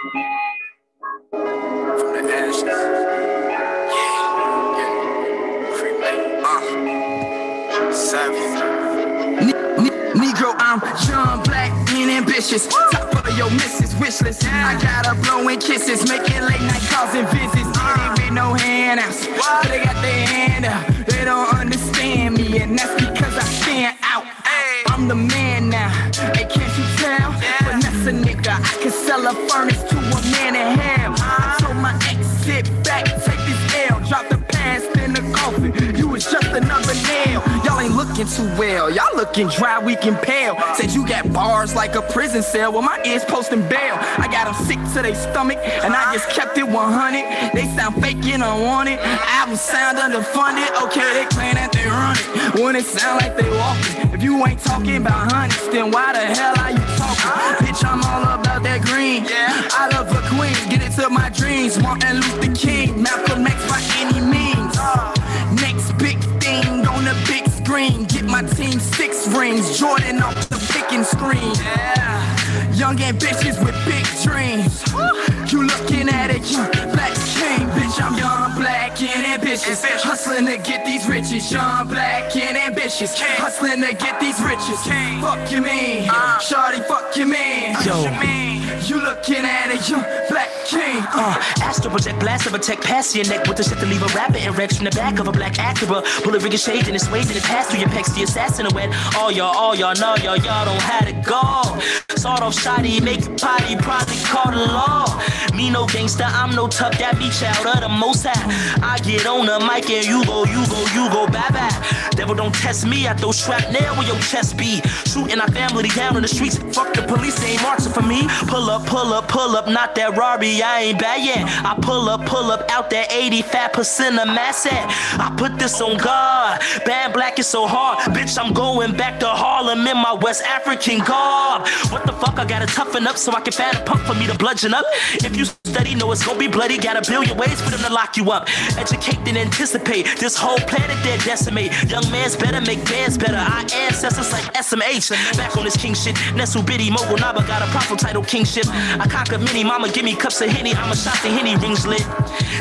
From the ashes. Yeah, yeah. Cremate. Uh. Savage. Negro, I'm John Black, being ambitious. Top of your missus wish list. I got her blowing kisses, making late night calls and visits. It with no handouts. They got their hand out. They don't understand me, and that's because I stand out. I'm the man now. Hey, can't can sell a furnace to a man in. I told my ex, sit back, Just another nail. Y'all ain't looking too well. Y'all looking dry, weak and pale. Said you got bars like a prison cell. Well, my ears posting bail. I got them sick to their stomach, and I just kept it 100. They sound fake and unwanted. Album sound underfunded. Okay, they claim that they run it. When it sound like they walking. If you ain't talking about hundreds, then why the hell are you talking? Bitch, I'm all about that green. Yeah. I love a queen. Get it to my dreams. Martin Luther King. Malcolm X by any means. The big screen. Get my team six rings. Jordan off the picking screen. Yeah. Young ambitious with big dreams. You looking at it, you black king. Bitch, I'm young, black, and ambitious. Hustling to get these riches. Young, black, and ambitious. Hustling to get these riches. Fuck you mean? Shawty, fuck you mean? Yo. You looking at it, you black king. Uh, Astro project blast of a tech past your neck with the shit to leave a rabbit and Rex from the back of a black Acura. Bullet ricocheted and it's waved and it passed through your pecs. The assassin wet. All y'all, all y'all know y'all, y'all don't have to go. Sawed off shoddy, make a potty, probably call the law. Me no gangster, I'm no tough, that be child of the most high. I get on the mic and you go, you go, you go, bye bye. Devil don't test me, I throw shrapnel where your chest be. Shooting our family down in the streets. Fuck the police, they ain't marching for me. Pull up, pull up, pull up, not that Rari, I ain't bad yet. I pull up, pull up out that 85% of mass at. I put this on God. Bad black is so hard. Bitch, I'm going back to Harlem in my West African garb. What the fuck? I gotta toughen up so I can find a punk for me to bludgeon up. If you study, know it's gonna be bloody. Got a billion ways for them to lock you up. Educate and anticipate. This whole planet they decimate. Young man's better make bands better. Our ancestors like SMH. Back on this king shit. Nesu Biddy Mogho Naba got a proper title kingship. I conquer many. Mama give me cups of henny. I'm a shot the henny rings lit.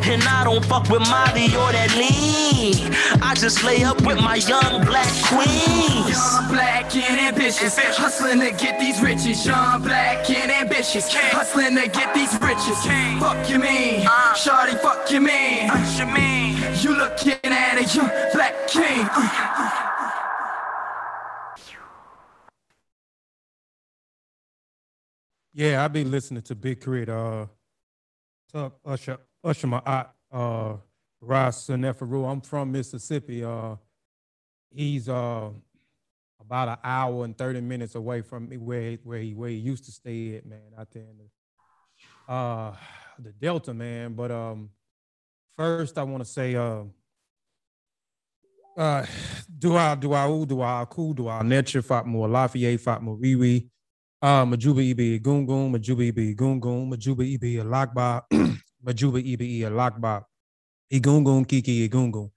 And I don't fuck with Molly or that lean. I just lay up with my young black queens. Young, black, and ambitious. Hustling to get these riches. Young, black, and ambitious. Hustling to get these riches. Fuck you mean? Uh. Shawty, fuck you mean? You mean? You looking at a young black king. Uh. Yeah, I be listening to Big K.R.I.T., uh, Tuck, Usher, Usher, my aunt, uh, Ross Neferu. I'm from Mississippi. Uh, he's uh about an hour and thirty minutes away from me where where he where he used to stay at, man, out there in the uh the Delta, man. But um, first I want to say uh. Uh, dua dua u dua ku dua nature fatma lafayette fatma riwi uh, Majuba Ibi Gungun, Majuba Ibi Gungun, Majuba Ibi Alakba, Majuba Ibi Alakba, Igungun Kiki Igungun.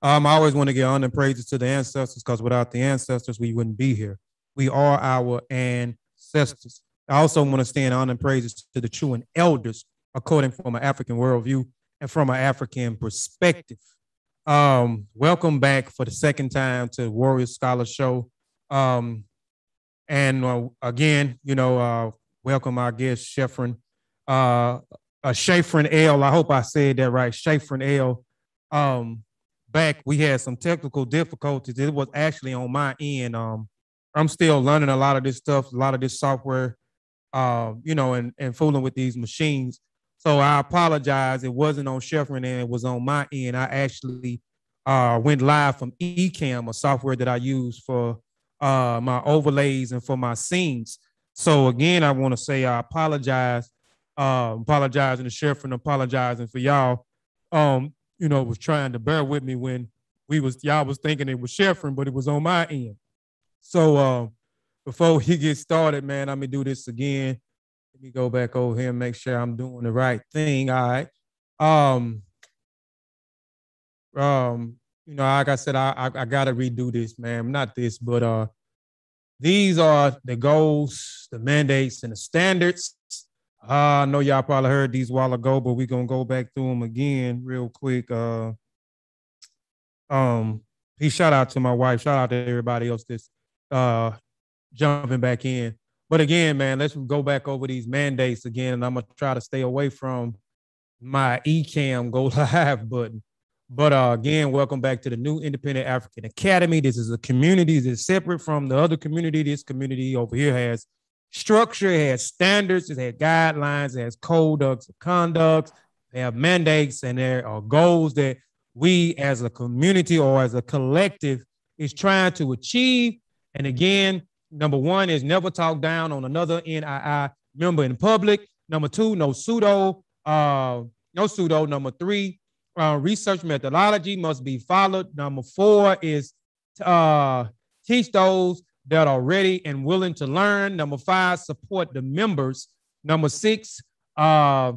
Um, I always want to give honor and praises to the ancestors because without the ancestors, we wouldn't be here. We are our ancestors. I also want to stand honor and praises to the true and elders, according from an African worldview and from an African perspective. Um, welcome back for the second time to Warrior Scholar Show. Um, and uh, again, you know, uh, welcome our guest, Sheffrin, uh, uh, L. I hope I said that right, Shafrin L. Um, back, we had some technical difficulties. It was actually on my end. Um, I'm still learning a lot of this stuff, a lot of this software, uh, you know, and, and fooling with these machines. So I apologize. It wasn't on Sheffrin and it was on my end. I actually uh, went live from Ecamm, a software that I use for uh, my overlays and for my scenes. So again, I want to say I apologize, uh, apologizing to Sheriff and apologizing for y'all. Um, you know, was trying to bear with me when we was y'all was thinking it was Sheffrin, but it was on my end. So uh, before he gets started, man, I'm gonna do this again. Let me go back over here and make sure I'm doing the right thing. All right. Um, um, you know, like I said, I, I I gotta redo this, man. Not this, but uh, these are the goals, the mandates, and the standards Uh, I know y'all probably heard these while ago, but we're gonna go back through them again real quick. Uh, um, he shout out to my wife, shout out to everybody else that's uh jumping back in. But again, man, let's go back over these mandates again, and I'm gonna try to stay away from my Ecamm go live button. But uh, again, welcome back to the new Independent African Academy. This is a community that's separate from the other community. This community over here has structure, it has standards, it has guidelines, it has codes of conduct, they have mandates, and there are goals that we as a community or as a collective is trying to achieve. And again, number one is never talk down on another NII member in public. Number two, no pseudo, uh, no pseudo. Number three, uh, research methodology must be followed. Number four is uh, teach those that are ready and willing to learn. Number five, support the members. Number six, uh,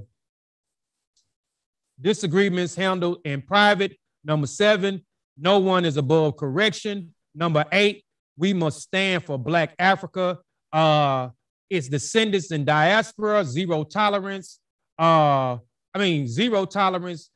disagreements handled in private. Number seven, no one is above correction. Number eight, we must stand for Black Africa. Uh, its descendants in diaspora, zero tolerance. Uh, I mean, zero tolerance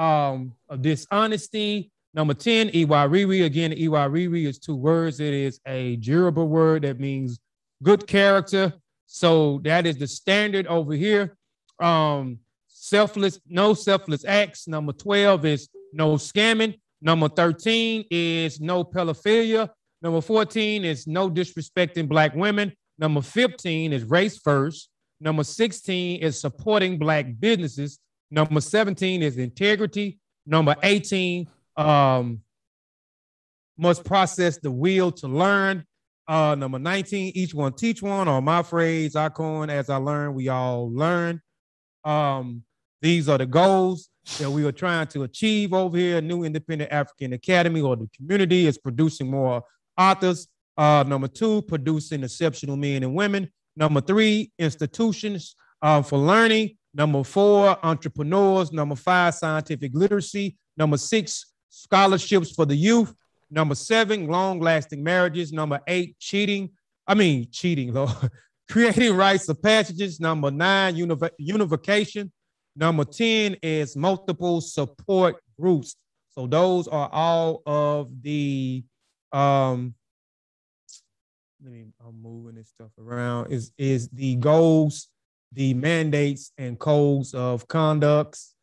um, of dishonesty. Number 10, Iwariri. Again, Iwariri is two words. It is a Yoruba word that means good character. So that is the standard over here. Um, selfless, no selfless acts. Number 12 is no scamming. Number 13 is no pedophilia. Number 14 is no disrespecting black women. Number 15 is race first. Number 16 is supporting black businesses. Number 17 is integrity. Number 18 um, must process the will to learn. Uh, number 19, each one teach one, or my phrase, I coin as I learn, we all learn. Um, these are the goals that we are trying to achieve over here. New Independent African Academy or the community is producing more authors. Uh, number two, producing exceptional men and women. Number three, institutions uh, for learning. Number four, entrepreneurs. Number five, scientific literacy. Number six, scholarships for the youth. Number seven, long lasting marriages. Number eight, cheating. I mean, cheating, though. Creating rites of passages. Number nine, univ- unification. Number 10 is multiple support groups. So those are all of the um let me I'm moving this stuff around is is the goals the mandates and codes of conducts.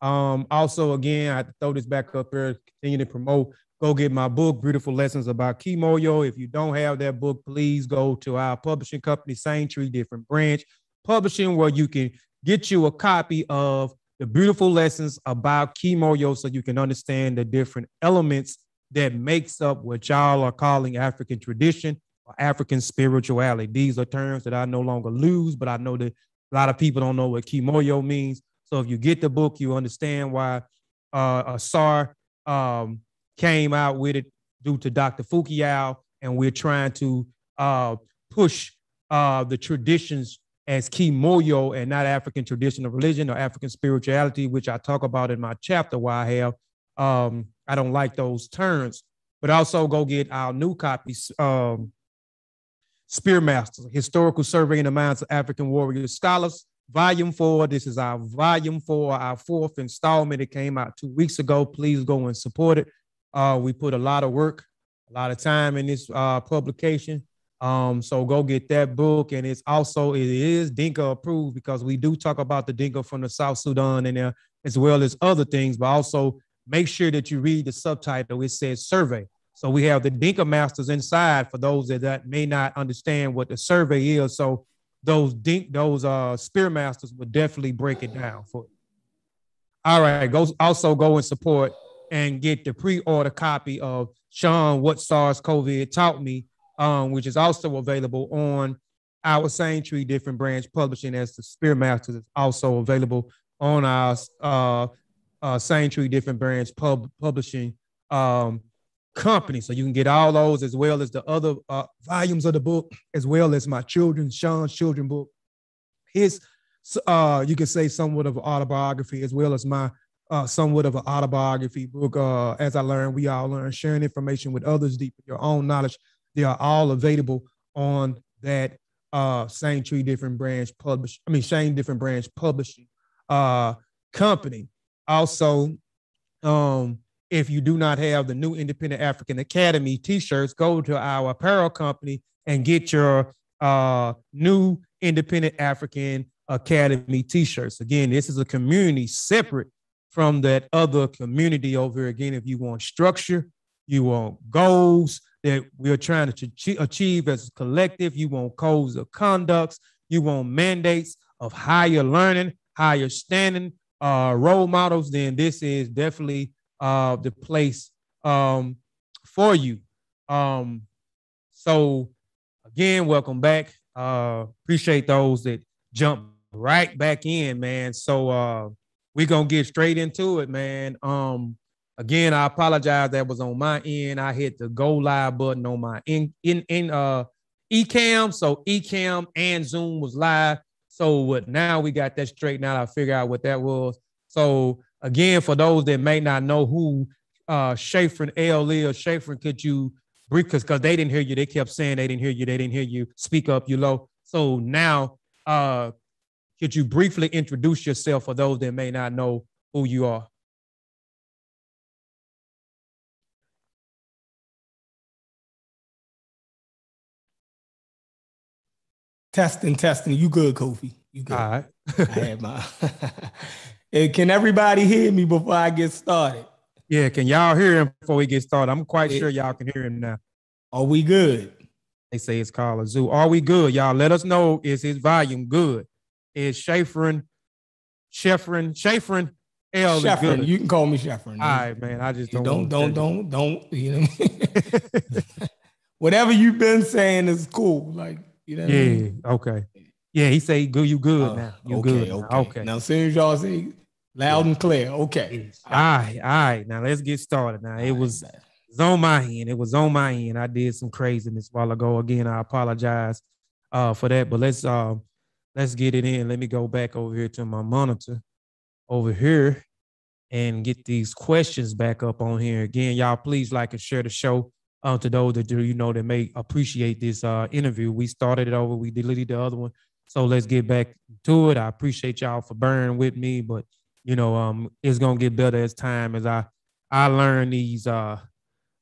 Um, also, again, I throw this back up here, continue to promote. Go get my book, Beautiful Lessons About Kimoyo. If you don't have that book, please go to our publishing company, Tree Different Branch Publishing, where you can get you a copy of the beautiful lessons about Kimoyo so you can understand the different elements that makes up what y'all are calling African tradition or African spirituality. These are terms that I no longer lose, but I know that a lot of people don't know what kimoyo means. So if you get the book, you understand why uh, Asar um, came out with it due to Dr. Fu-Kiau, and we're trying to uh, push uh, the traditions as kimoyo and not African traditional religion or African spirituality, which I talk about in my chapter why I have. Um, I don't like those terms, but also go get our new copies. Um, Spearmasters, Historical Survey in the Minds of African Warrior Scholars, Volume 4. This is our Volume 4, our fourth installment. It came out two weeks ago. Please go and support it. Uh, we put a lot of work, a lot of time in this uh, publication. Um, so go get that book. And it's also, it is Dinka approved because we do talk about the Dinka from the South Sudan in there, as well as other things, but also make sure that you read the subtitle. It says survey. So we have the Dinka masters inside for those that, that may not understand what the survey is. So those dink those uh spear masters would definitely break it down for you. All right, go also go and support and get the pre-order copy of Sean What SARS COVID Taught Me, um, which is also available on our Same Tree Different Branch Publishing as the Spear Masters is also available on our uh, uh, Same Tree Different Branch pub publishing um, company. So you can get all those as well as the other uh, volumes of the book, as well as my children's Sean's children book. His, uh, you can say somewhat of autobiography, as well as my uh, somewhat of an autobiography book. Uh, as I learned, we all learn sharing information with others, deep your own knowledge. They are all available on that uh same tree different branch publish i mean same different branch publishing uh company also um if you do not have the new independent african academy t-shirts go to our apparel company and get your uh new independent african academy t-shirts again this is a community separate from that other community over again if you want structure you want goals that we're trying to achieve as a collective. You want codes of conducts. You want mandates of higher learning, higher standing, uh, role models. Then this is definitely uh, the place um, for you. Um, so again, welcome back. Uh, appreciate those that jump right back in, man. So uh, we're gonna get straight into it, man. Um, Again, I apologize. That was on my end. I hit the go live button on my in in in uh Ecamm. So Ecamm and Zoom was live. So what now we got that straightened out. I figure out what that was. So again, for those that may not know who uh Shafrin L is, Schaefer, could you brief because because they didn't hear you. They kept saying they didn't hear you, they didn't hear you. Speak up, you low. So now uh could you briefly introduce yourself for those that may not know who you are? Testing, testing. You good, Kofi? You good? All right. I had my. can everybody hear me before I get started? Yeah, can y'all hear him before we get started? I'm quite it, sure y'all can hear him now. Are we good? They say it's called a zoo. Are we good, y'all? Let us know. Is his volume good? Is Shafrin, Shefrin, Shafrin, L Sheffrin, you can call me Sheffrin. All right, man. I just don't don't don't don't, don't you know whatever you've been saying is cool. Like you know yeah. I mean? Okay. Yeah, he say good. You good uh, now. You okay, good. Okay. okay. Now, as soon as y'all say loud yeah. and clear, okay. All right. All right. Now let's get started. Now it was, it was on my end. It was on my end. I did some craziness while ago. Again, I apologize uh, for that. But let's uh, let's get it in. Let me go back over here to my monitor over here and get these questions back up on here again. Y'all, please like and share the show uh, to those that do, you know, that may appreciate this uh, interview. We started it over, we deleted the other one. So let's get back to it. I appreciate y'all for bearing with me, but you know, um, it's gonna get better as time as I I learn these uh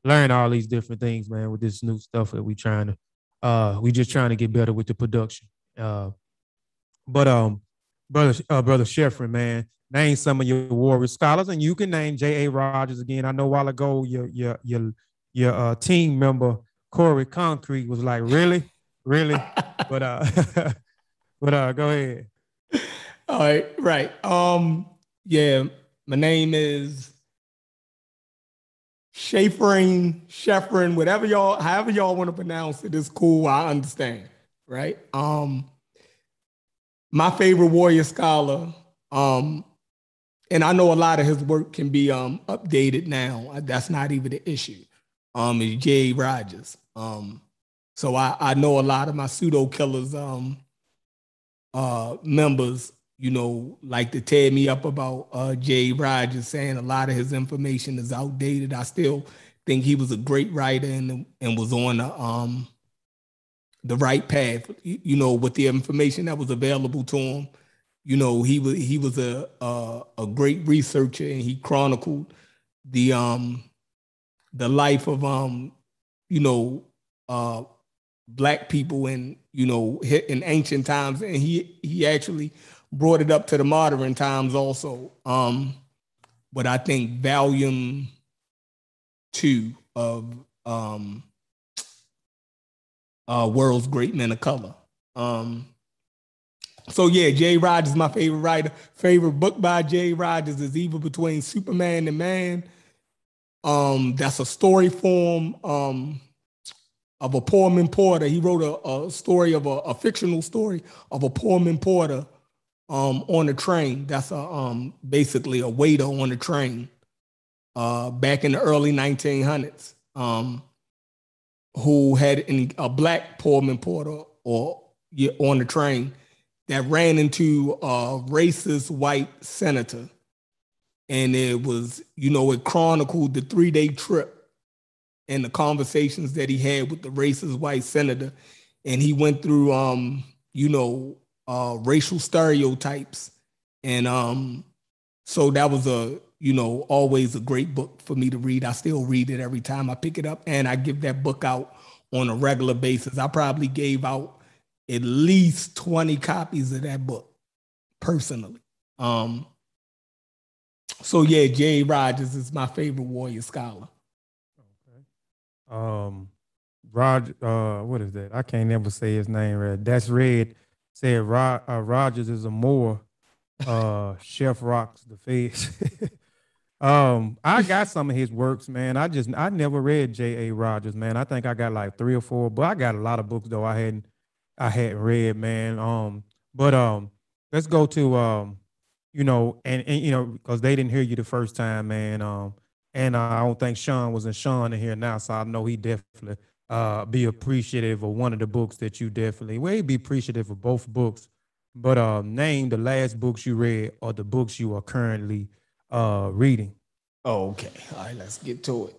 learn all these different things, man, with this new stuff that we trying to uh we just trying to get better with the production. Uh but um brother uh brother Sheffrin, man, name some of your warrior scholars and you can name J.A. Rogers again. I know a while ago your your your your uh, team member Corey Concrete was like, "Really, really?" but uh, but uh, go ahead. All right, right. Um, yeah, my name is Shafrin, Sheffrin, whatever y'all, however y'all want to pronounce it is cool. I understand, right? Um, my favorite warrior scholar, um, and I know a lot of his work can be um updated now. That's not even the issue um, is Jay Rogers. Um, so I, I know a lot of my pseudo killers um, uh, members, you know, like to tear me up about uh, Jay Rogers, saying a lot of his information is outdated. I still think he was a great writer and and was on the um the right path. You know, with the information that was available to him. You know, he was he was a a, a great researcher and he chronicled the um the life of um you know uh black people in you know in ancient times and he he actually brought it up to the modern times also. Um but i think volume two of um uh world's great men of color. Um so yeah jay rogers my favorite writer. Favorite book by jay rogers is evil between superman and man. Um, that's a story form um, of a Pullman porter. He wrote a, a story of a, a, fictional story of a Pullman porter um, on a train. That's a um, basically a waiter on a train uh, back in the early 1900s um, who had a black Pullman porter or on the train that ran into a racist white senator and it was you know it chronicled the three day trip and the conversations that he had with the racist white senator and he went through um, you know, uh racial stereotypes. And um, so that was a, you know, always a great book for me to read. I still read it every time I pick it up, and I give that book out on a regular basis. I probably gave out at least 20 copies of that book personally. Um, so yeah, Jay Rogers is my favorite warrior scholar. Okay. Um Roger uh what is that? I can't never say his name right. That's red said Rod, uh, Rogers is a more uh chef rocks the face. um I got some of his works, man. I just I never read J.A. Rogers, man. I think I got like three or four, but I got a lot of books though I hadn't I hadn't read, man. Um but um let's go to um you know, and, and you know, because they didn't hear you the first time, man. Um, and uh, I don't think Sean was in Sean in here now, so I know he definitely uh be appreciative of one of the books that you definitely well be appreciative of both books. But uh name the last books you read or the books you are currently uh reading. Oh, okay. All right, let's get to it.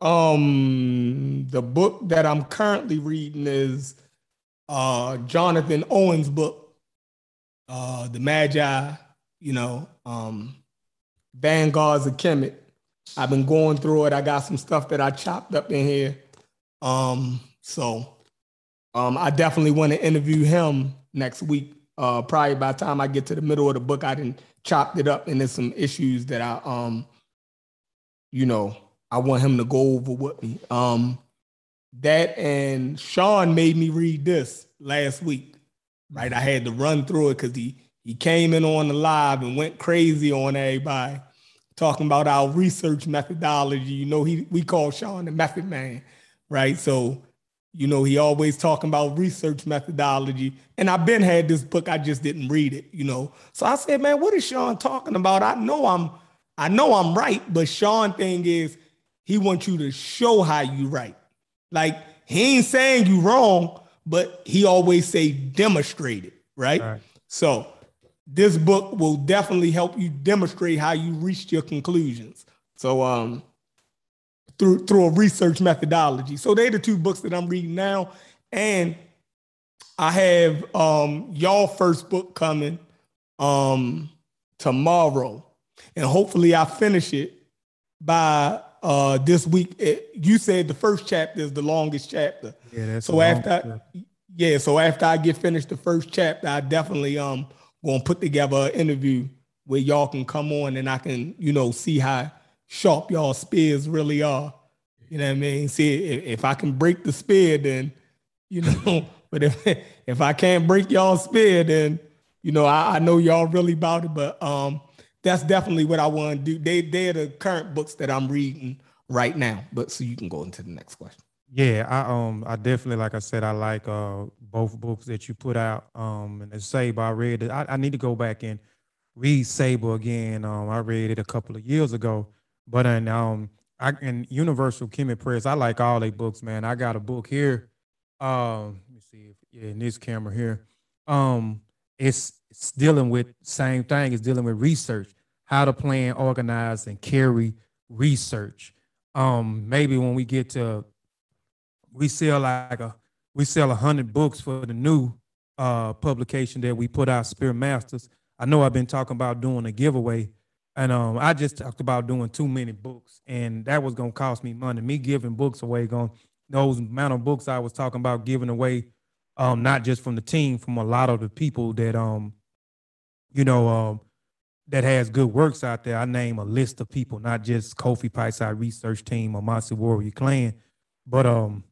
Um the book that I'm currently reading is uh Jonathan Owens' book, uh The Magi you know, um, Vanguards of Kemet. I've been going through it. I got some stuff that I chopped up in here. Um, so um, I definitely want to interview him next week. Uh, probably by the time I get to the middle of the book, I didn't chopped it up, and there's some issues that I, um, you know, I want him to go over with me. Um, that and Sean made me read this last week. Right, I had to run through it because he he came in on the live and went crazy on everybody, talking about our research methodology. You know, he we call Sean the method man, right? So, you know, he always talking about research methodology. And I've been had this book, I just didn't read it, you know. So I said, man, what is Sean talking about? I know I'm I know I'm right, but Sean thing is he wants you to show how you right. Like he ain't saying you wrong, but he always say demonstrate it, right? right. So this book will definitely help you demonstrate how you reached your conclusions. So um through through a research methodology. So they're the two books that I'm reading now. And I have um y'all first book coming um tomorrow. And hopefully I finish it by uh this week. It, you said the first chapter is the longest chapter. Yeah, that's so after I, yeah, so after I get finished the first chapter, I definitely um gonna put together an interview where y'all can come on and I can, you know, see how sharp y'all spears really are. You know what I mean? See if, if I can break the spear, then you know. but if if I can't break y'all spear, then you know I, I know y'all really about it. But um, that's definitely what I want to do. They they're the current books that I'm reading right now. But so you can go into the next question. Yeah, I um I definitely like I said I like uh both books that you put out. Um and Sable I read it. I, I need to go back and read Sable again. Um I read it a couple of years ago. But and um I and Universal Kemet Press, I like all their books, man. I got a book here. Um let me see if yeah, in this camera here. Um it's it's dealing with same thing, it's dealing with research, how to plan, organize, and carry research. Um maybe when we get to we sell like a we sell a hundred books for the new uh, publication that we put out, Spear Masters. I know I've been talking about doing a giveaway, and um, I just talked about doing too many books, and that was gonna cost me money. Me giving books away, going those amount of books I was talking about giving away, um, not just from the team, from a lot of the people that um, you know, um, that has good works out there. I name a list of people, not just Kofi Pikeside Research Team or Mossy Warrior Clan, but um,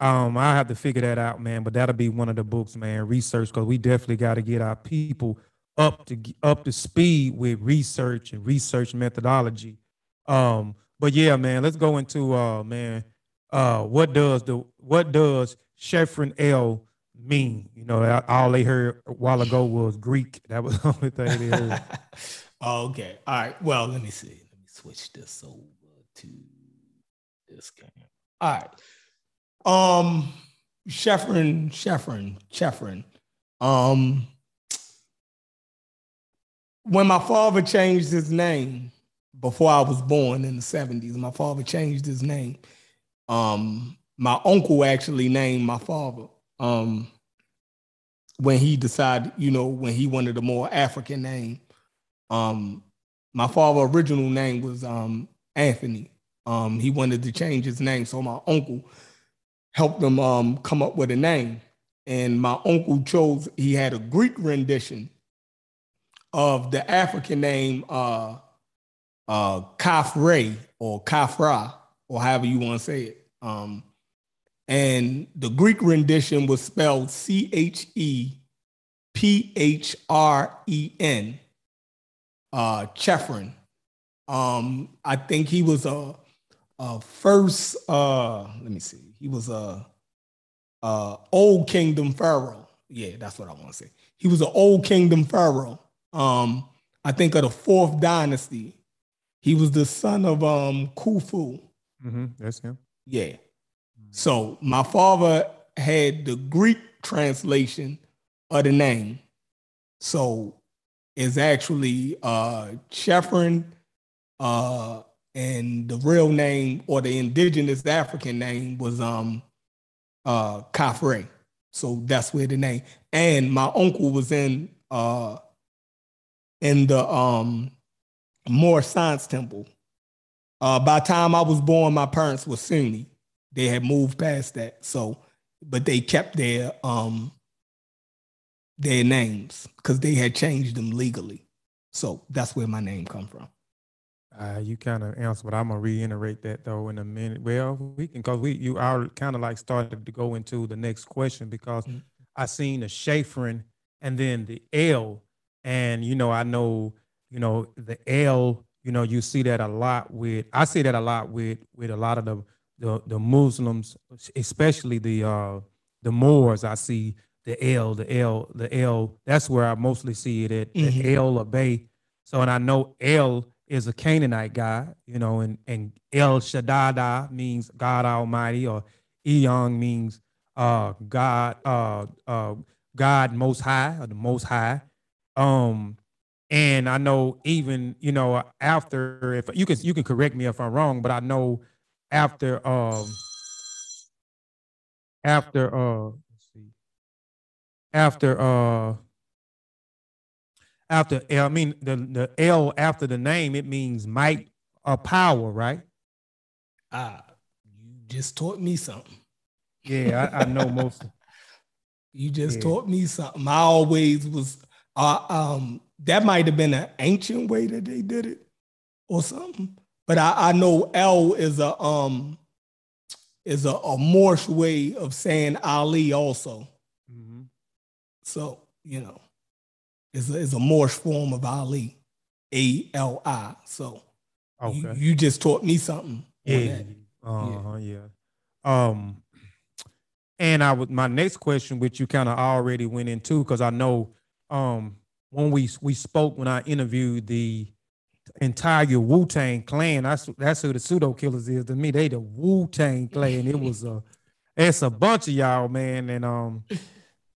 um, I have to figure that out, man. But that'll be one of the books, man. Research, because we definitely got to get our people up to up to speed with research and research methodology. Um, but yeah, man, let's go into uh, man, uh, what does the what does Chevron L mean? You know, all they heard a while ago was Greek. That was the only thing they heard. okay, all right. Well, let me see. Let me switch this over to this game. All right. Um, Chevron, Chevron, Chevron. Um, when my father changed his name before I was born in the 70s, my father changed his name. Um, my uncle actually named my father um, when he decided, you know, when he wanted a more African name. Um, my father' original name was um, Anthony. Um, he wanted to change his name, so my uncle helped him um, come up with a name. And my uncle chose, he had a Greek rendition of the African name uh, uh, Khafre or Kafra, or however you want to say it. Um, and the Greek rendition was spelled C H E P H R E N, uh, Chephren. Um, I think he was a, a first, uh, let me see, he was a, a old kingdom pharaoh. Yeah, that's what I want to say. He was an old kingdom pharaoh. Um, I think of the fourth dynasty. He was the son of um Khufu. Mm-hmm. That's him. Yeah. So my father had the Greek translation of the name. So it's actually uh Chephren, uh, and the real name or the indigenous African name was um uh Khafre. So that's where the name. And my uncle was in uh in the um Moorish Science Temple. Uh by the time I was born, my parents were Sunni. They had moved past that. So, but they kept their um their names because they had changed them legally. So that's where my name come from. Uh, you kind of answered, but I'm gonna reiterate that though in a minute. Well, we can because we you are kind of like started to go into the next question because Mhm. I seen the Shafrin and then the L, and you know I know you know the L. You know you see that a lot with I see that a lot with with a lot of the the, the Muslims, especially the uh the Moors. I see the L, the L, the L. That's where I mostly see it at Mhm. the El Bey. So and I know El is a Canaanite god, you know, and and El Shaddai means God Almighty, or Elyon means uh God, uh uh God Most High, or the Most High. Um, and I know even you know after if you can you can correct me if I'm wrong, but I know after um after uh let's see after uh after I mean the the L after the name, it means might or power, right? Ah, you just taught me something. Yeah, I, I know most. You just Yeah. taught me something. I always was uh, um that might have been an ancient way that they did it or something. But I, I know El is a um is a, a Morse way of saying Ali also. Mhm. So, you know, it's a, it's a Morse form of Ali, A L I. So you, Okay. you just taught me something. Yeah. Uh-huh, yeah. Um, and I would my next question, which you kind of already went into, because I know um when we we spoke when I interviewed the entire Wu Tang clan, that's that's who the pseudo killers is to me. They the Wu Tang clan. It was a it's a bunch of y'all, man. And um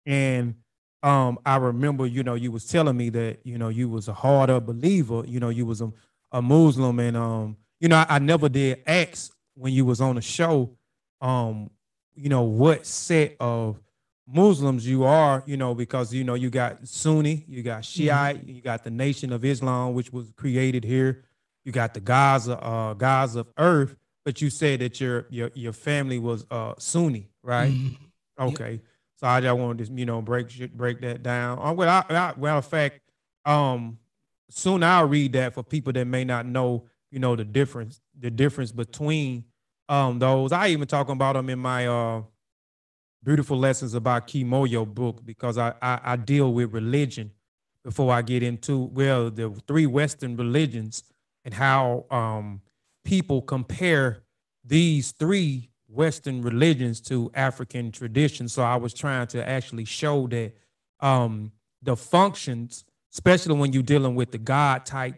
and um I remember, you know, you was telling me that, you know, you was a harder believer, you know, you was a, a Muslim and um, you know, I, I never did ask when you was on the show, um, you know, what set of Muslims you are, you know, because you know you got Sunni, you got Shiite, you got the Nation of Islam, which was created here, you got the Gaza, uh, Gaza of Earth, but you said that your your your family was uh Sunni, right? Mhm. Okay. So I just wanted to, you know, break break that down. Uh, well, I, I, well, in fact, um, soon I'll read that for people that may not know, you know, the difference, the difference between um those. I even talk about them in my uh beautiful lessons about Kimoyo book because I, I I deal with religion before I get into well the three Western religions and how um people compare these three Western religions to African traditions. So I was trying to actually show that um, the functions, especially when you're dealing with the God type,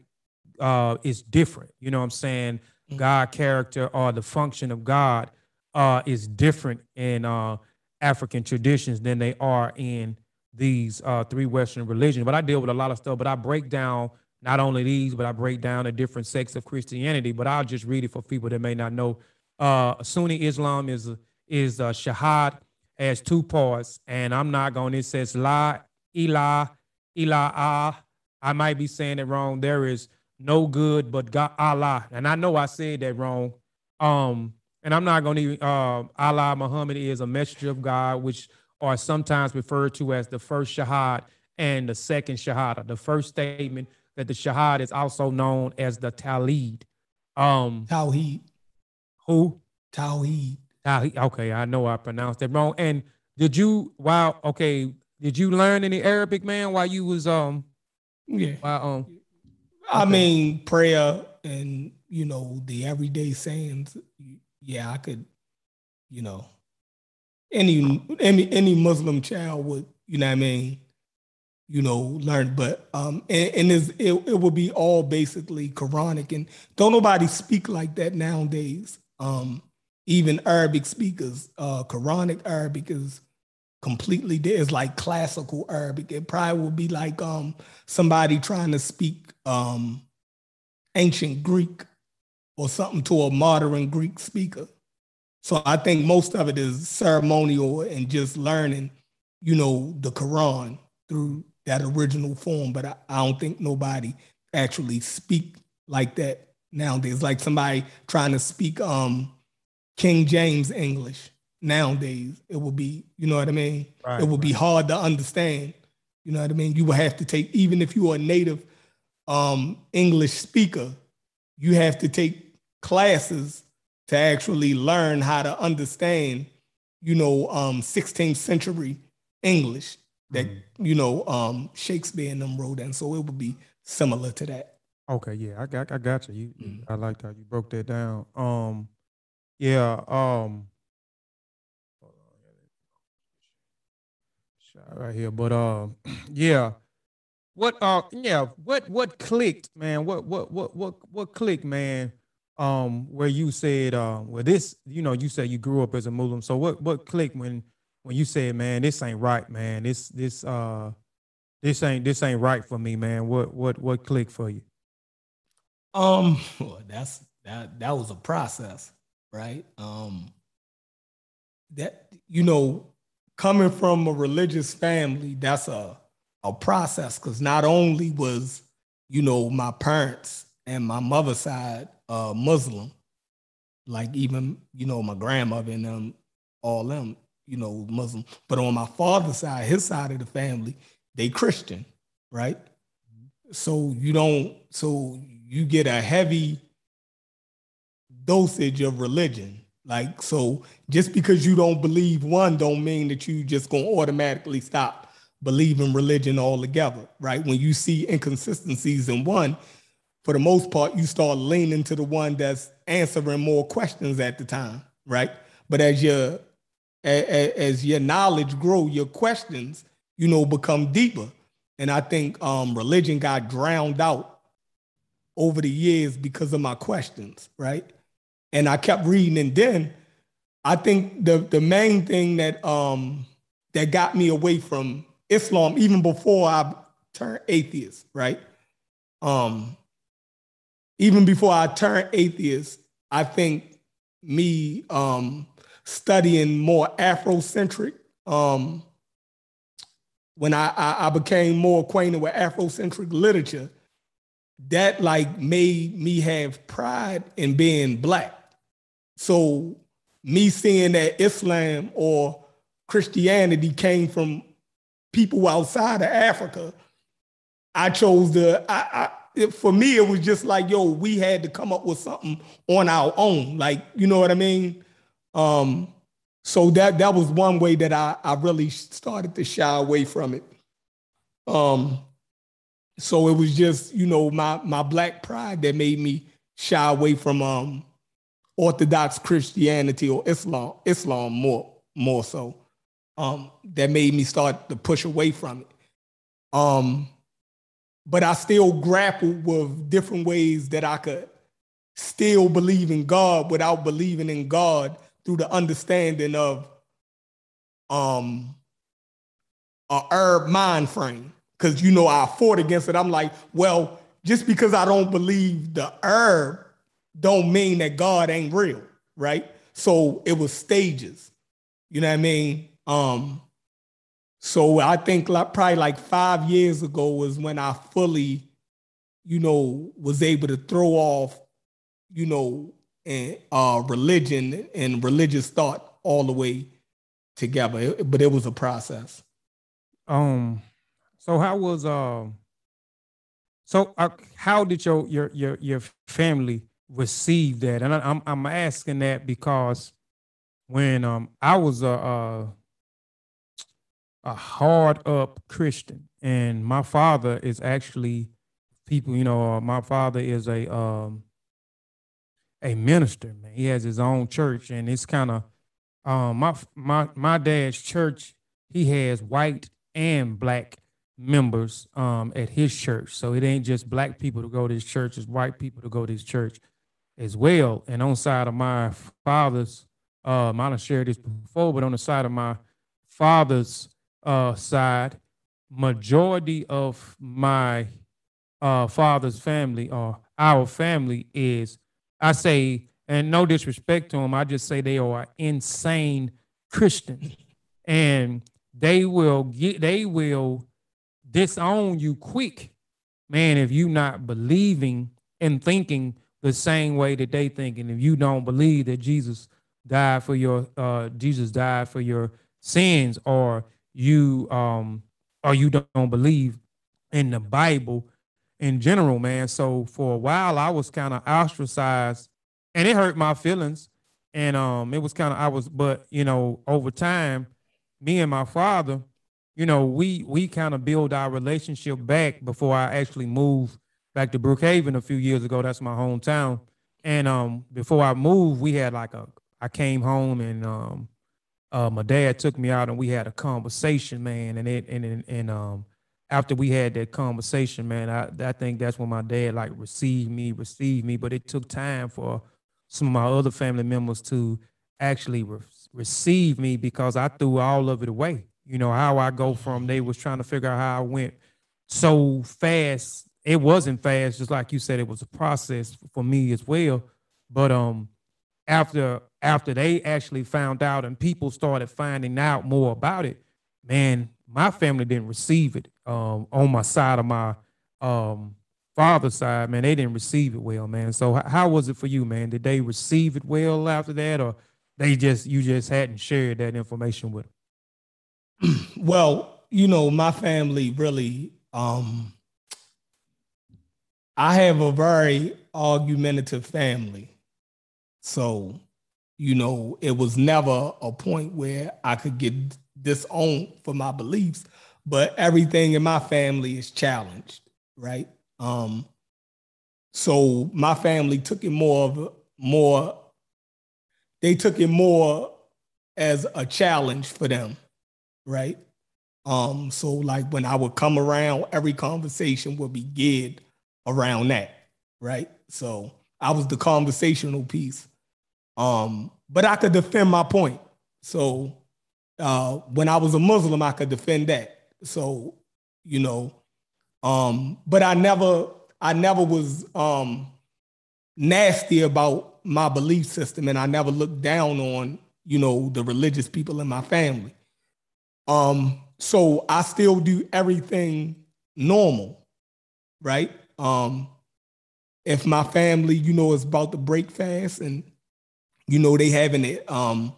uh, is different. You know what I'm saying? Mhm. God character or the function of God uh, is different in uh, African traditions than they are in these uh, three Western religions. But I deal with a lot of stuff, but I break down not only these, but I break down the different sects of Christianity. But I'll just read it for people that may not know. Uh, Sunni Islam is is uh, Shahad as two parts, and I'm not going. It says La Ilah Ilah Ah. I might be saying it wrong. There is no good but God Allah, and I know I said that wrong. Um, and I'm not going to. Uh, Allah Muhammad is a messenger of God, which are sometimes referred to as the first shahad and the second shahada. The first statement that the shahad is also known as the talid. Um, Tawheed. who? Tawheed. Tawheed. Okay, I know I pronounced it wrong. And did you? Wow. Okay. Did you learn any Arabic, man, while you was um? Yeah. While, um. I mean, prayer and you know the everyday sayings. Yeah, I could. You know, any any any Muslim child would. You know what I mean? You know, learn, but um, and, and it, it will be all basically Quranic, and don't nobody speak like that nowadays. Um, even Arabic speakers, uh, Quranic Arabic is completely there. It's like classical Arabic. It probably would be like um somebody trying to speak um ancient Greek or something to a modern Greek speaker. So I think most of it is ceremonial and just learning, you know, the Quran through that original form. But I, I don't think nobody actually speak like that nowadays. Like somebody trying to speak um King James English nowadays. It will be, you know what I mean? Right, it will be hard to understand. You know what I mean? You will have to take, even if you are a native um, English speaker, you have to take classes to actually learn how to understand, you know, um, 16th century English that, you know, um, Shakespeare and them wrote. And so it would be similar to that. Okay, yeah, I got I got you. You, Mhm. I liked how you broke that down. Um, yeah. Um, hold on, shot right here, but um, yeah. What uh, yeah, what what clicked, man? What what what what what clicked, man? Um, where you said, uh, well, this, you know, you said you grew up as a Muslim. So what what clicked when when you said, man, this ain't right, man. This this uh, this ain't this ain't right for me, man. What what what clicked for you? Um, well, that's that that was a process, right? Um that you know, coming from a religious family, that's a a process because not only was, you know, my parents and my mother's side uh Muslim, like even, you know, my grandmother and them, all them, you know, Muslim, but on my father's side, his side of the family, they Christian, right? so you don't so you get a heavy dosage of religion. Like so just because you don't believe one don't mean that you just gonna automatically stop believing religion altogether right? When you see inconsistencies in one for the most part you start leaning to the one that's answering more questions at the time right but as your a- a- as your knowledge grow your questions you know become deeper and I think um, religion got drowned out over the years because of my questions, right? And I kept reading, and then I think the the main thing that um, that got me away from Islam, even before I turned atheist, right? Um, even before I turned atheist, I think me um, studying more Afrocentric. Um, when I, I I became more acquainted with Afrocentric literature, that like made me have pride in being black. So me seeing that Islam or Christianity came from people outside of Africa, I chose to. I, I for me it was just like yo, we had to come up with something on our own. Like you know what I mean. Um, so that that was one way that I, I really started to shy away from it. Um, so it was just you know my my black pride that made me shy away from um Orthodox Christianity or Islam Islam more more so. Um, that made me start to push away from it. Um, but I still grappled with different ways that I could still believe in God without believing in God through the understanding of um a herb mind frame. Cause you know I fought against it. I'm like, well, just because I don't believe the herb don't mean that God ain't real, right? So it was stages. You know what I mean? Um, so I think like probably like five years ago was when I fully, you know, was able to throw off, you know, and uh, religion and religious thought all the way together. But it was a process. Um, so how was uh, so uh, how did your your your your family receive that? And I, I'm I'm asking that because when um I was a a, a hard up Christian, and my father is actually people. You know, uh, my father is a um a minister. Man, he has his own church, and it's kind of um my my my dad's church. He has white and black members um, at his church. So it ain't just black people to go to his church, it's white people to go to his church as well. And on side of my father's, um, I don't share this before, but on the side of my father's uh, side, majority of my uh, father's family or our family is, I say, and no disrespect to them, I just say they are insane Christians. And they will get, they will disown you quick, man, if you not believing and thinking the same way that they think. And if you don't believe that Jesus died for your uh Jesus died for your sins, or you um or you don't believe in the Bible in general, man. So for a while I was kind of ostracized and it hurt my feelings. And um it was kind of I was, but you know, over time, me and my father, you know, we we kind of build our relationship back before I actually moved back to Brookhaven a few years ago. That's my hometown. And um, before I moved, we had like a I came home and um, uh, my dad took me out and we had a conversation, man. And it and and, and um, after we had that conversation, man, I I think that's when my dad like received me, received me. But it took time for some of my other family members to actually re- receive me because I threw all of it away you know how i go from they was trying to figure out how i went so fast it wasn't fast just like you said it was a process for me as well but um after after they actually found out and people started finding out more about it man my family didn't receive it um on my side of my um father's side man they didn't receive it well man. So how was it for you man? Did they receive it well after that or they just you just hadn't shared that information with them well, you know, my family really, um, I have a very argumentative family. So, you know, it was never a point where I could get disowned for my beliefs, but everything in my family is challenged, right? Um, so my family took it more of more, they took it more as a challenge for them right? Um, so like when I would come around, every conversation would be geared around that, right? So I was the conversational piece. Um, but I could defend my point. So uh, when I was a Muslim, I could defend that. So, you know, um, but I never, I never was um, nasty about my belief system, and I never looked down on, you know, the religious people in my family. Um, so I still do everything normal, right? Um, if my family, you know, is about to break fast and you know they having it um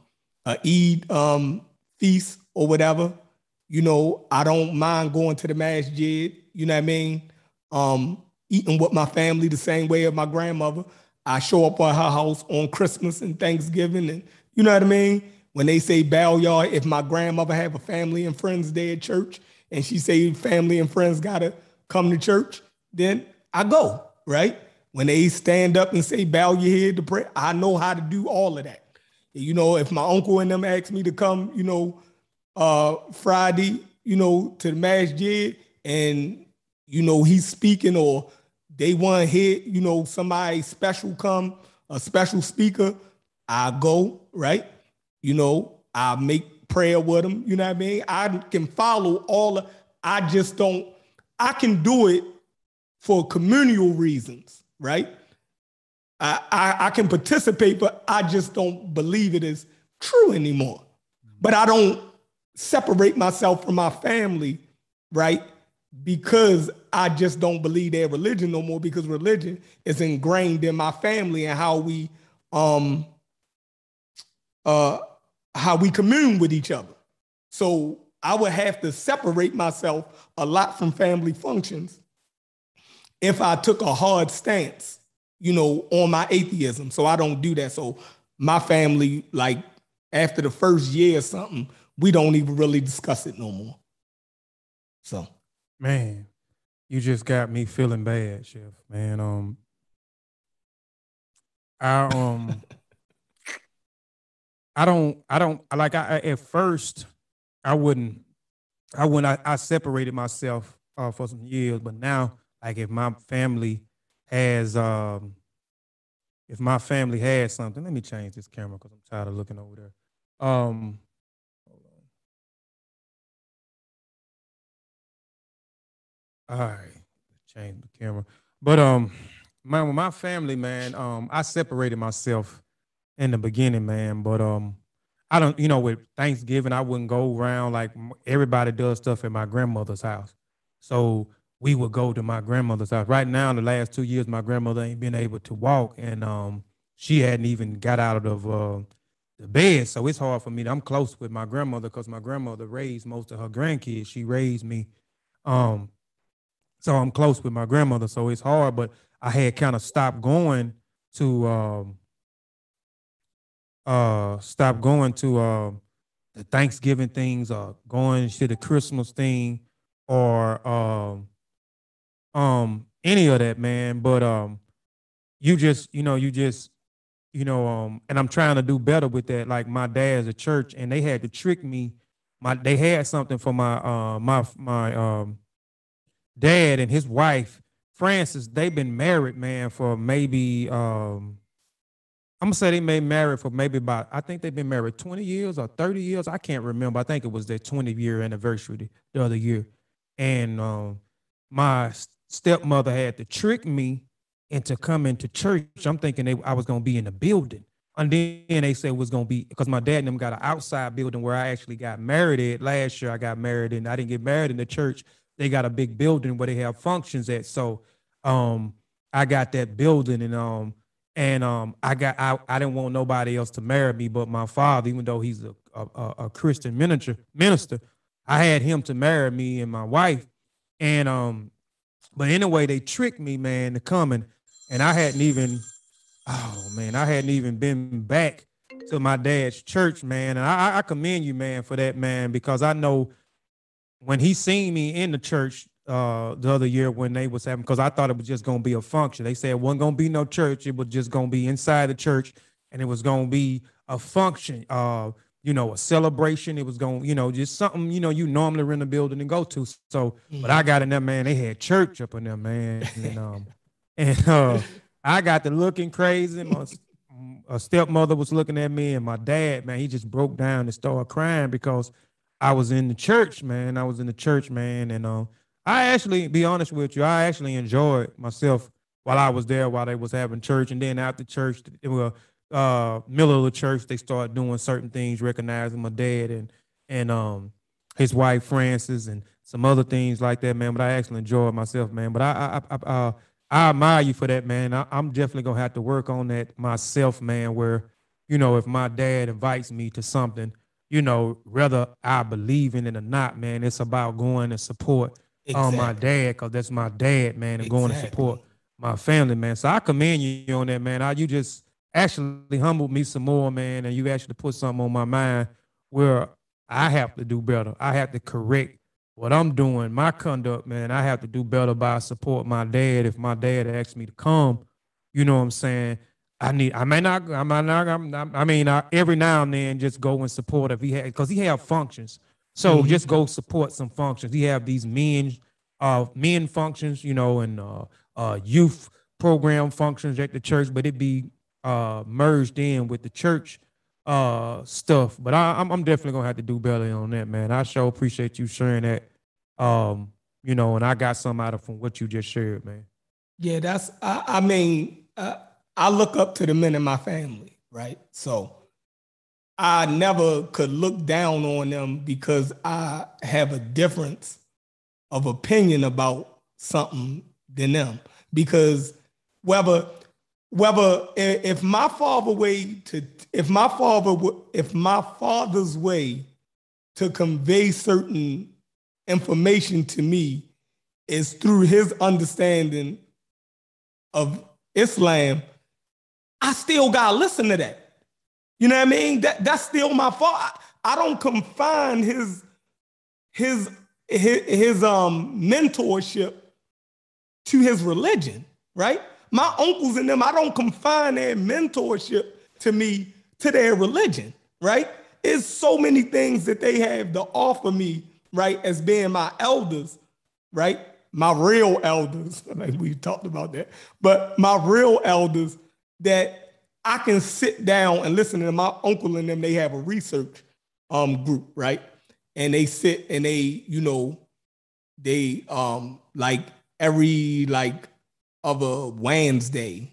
a Eid um feast or whatever, you know, I don't mind going to the masjid, you know what I mean? Um, eating with my family the same way of my grandmother. I show up at her house on Christmas and Thanksgiving and you know what I mean? when they say bow y'all, if my grandmother have a family and friends day at church and she say family and friends gotta come to church, then I go, right? When they stand up and say bow your head to pray, I know how to do all of that. You know, if my uncle and them ask me to come, you know, uh Friday, you know, to the masjid and you know he's speaking or they want to hear, you know, somebody special come, a special speaker, I go, right? You know, I make prayer with them. You know what I mean? I can follow all of, I just don't, I can do it for communal reasons, right? I, I, I can participate, but I just don't believe it is true anymore. But I don't separate myself from my family, right? Because I just don't believe their religion no more because religion is ingrained in my family and how we um uh how we commune with each other. So I would have to separate myself a lot from family functions if I took a hard stance, you know, on my atheism. So I don't do that. So my family, like after the first year or something, we don't even really discuss it no more. So, man, you just got me feeling bad, Chef. Man, um, I um, I don't, I don't like. I at first, I wouldn't, I wouldn't. I, I separated myself uh, for some years, but now, like, if my family has, um, if my family has something, let me change this camera because I'm tired of looking over there. Um, hold on. All right, change the camera. But um, my my family, man, um, I separated myself in the beginning, man. But um, I don't, you know, with Thanksgiving, I wouldn't go around like everybody does stuff at my grandmother's house. So we would go to my grandmother's house. Right now, in the last two years, my grandmother ain't been able to walk, and um, she hadn't even got out of uh, the bed. So it's hard for me. I'm close with my grandmother because my grandmother raised most of her grandkids. She raised me. Um, so I'm close with my grandmother, so it's hard. But I had kind of stopped going to um, uh, stop going to uh, the Thanksgiving things or going to the Christmas thing or um, um, any of that, man. But um, you just, you know, you just, you know, um, and I'm trying to do better with that. Like my dad's a church, and they had to trick me. My they had something for my uh my my um dad and his wife, Frances, they've been married, man, for maybe um I'm gonna say they may married for maybe about I think they've been married 20 years or 30 years. I can't remember. I think it was their 20 year anniversary the other year. And um my stepmother had to trick me into coming to church. I'm thinking they, I was gonna be in the building. And then they said it was gonna be because my dad and them got an outside building where I actually got married at last year. I got married and I didn't get married in the church they got a big building where they have functions at. So um, I got that building and um and um I got I, I didn't want nobody else to marry me but my father, even though he's a a, a Christian minister minister, I had him to marry me and my wife. And um, but anyway, they tricked me, man, to coming, and I hadn't even oh man, I hadn't even been back to my dad's church, man. And I, I commend you, man, for that, man, because I know when he seen me in the church uh, the other year when they was having because I thought it was just gonna be a function. They said it wasn't gonna be no church, it was just gonna be inside the church and it was gonna be a function, uh, you know, a celebration. It was gonna, you know, just something, you know, you normally rent a building and go to. So, but I got in there, man, they had church up in there, man. And um and uh I got to looking crazy. My a stepmother was looking at me, and my dad, man, he just broke down and started crying because I was in the church, man. I was in the church, man, and um, I actually, be honest with you, I actually enjoyed myself while I was there, while they was having church, and then after church, well, uh, middle of the church, they started doing certain things, recognizing my dad and and um his wife Frances and some other things like that, man. But I actually enjoyed myself, man. But I I I, I, I admire you for that, man. I, I'm definitely gonna have to work on that myself, man. Where you know, if my dad invites me to something you know, whether I believe in it or not, man, it's about going to support exactly. my dad because that's my dad, man, and exactly. going to support my family, man. So I commend you on that, man. I, you just actually humbled me some more, man, and you actually put something on my mind where I have to do better. I have to correct what I'm doing, my conduct, man. I have to do better by support my dad. If my dad asks me to come, you know what I'm saying? I need. I may not. I might not. I'm, I mean, I, every now and then, just go and support if he had, because he have functions. So mm-hmm. just go support some functions. He have these men, uh, men functions, you know, and uh, uh, youth program functions at the church, but it be uh merged in with the church uh stuff. But I, I'm, I'm definitely gonna have to do better on that, man. I sure appreciate you sharing that. Um, you know, and I got some out of from what you just shared, man. Yeah, that's. I, I mean. Uh, I look up to the men in my family, right? So I never could look down on them because I have a difference of opinion about something than them. Because whether whether if my father way to if my father if my father's way to convey certain information to me is through his understanding of Islam, I still gotta listen to that. You know what I mean? That that's still my fault. I, don't confine his his his, his um mentorship to his religion, right? My uncles and them, I don't confine their mentorship to me to their religion, right? It's so many things that they have to offer me, right, as being my elders, right? My real elders, like we talked about that, but my real elders that I can sit down and listen to my uncle and them. They have a research um, group, right? And they sit and they, you know, they um like every like other Wednesday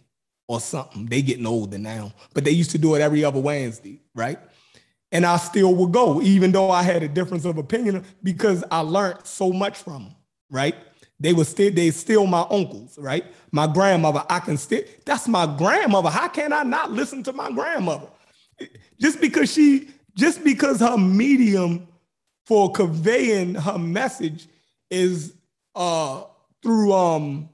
or something. They getting older now, but they used to do it every other Wednesday, right? And I still would go, even though I had a difference of opinion, because I learned so much from them, right? They were still they still my uncles, right? My grandmother, I can still that's my grandmother. How can I not listen to my grandmother? Just because she just because her medium for conveying her message is uh through um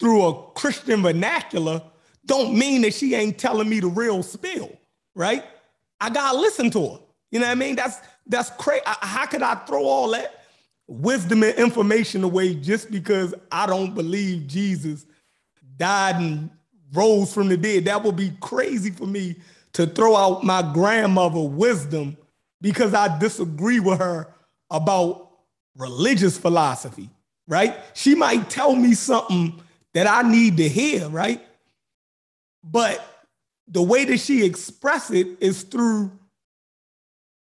through a Christian vernacular don't mean that she ain't telling me the real spill, right? I gotta listen to her. You know what I mean? That's that's crazy. How could I throw all that wisdom and information away just because I don't believe Jesus died and rose from the dead. That would be crazy for me to throw out my grandmother wisdom because I disagree with her about religious philosophy, right? She might tell me something that I need to hear, right? But the way that she expresses it is through,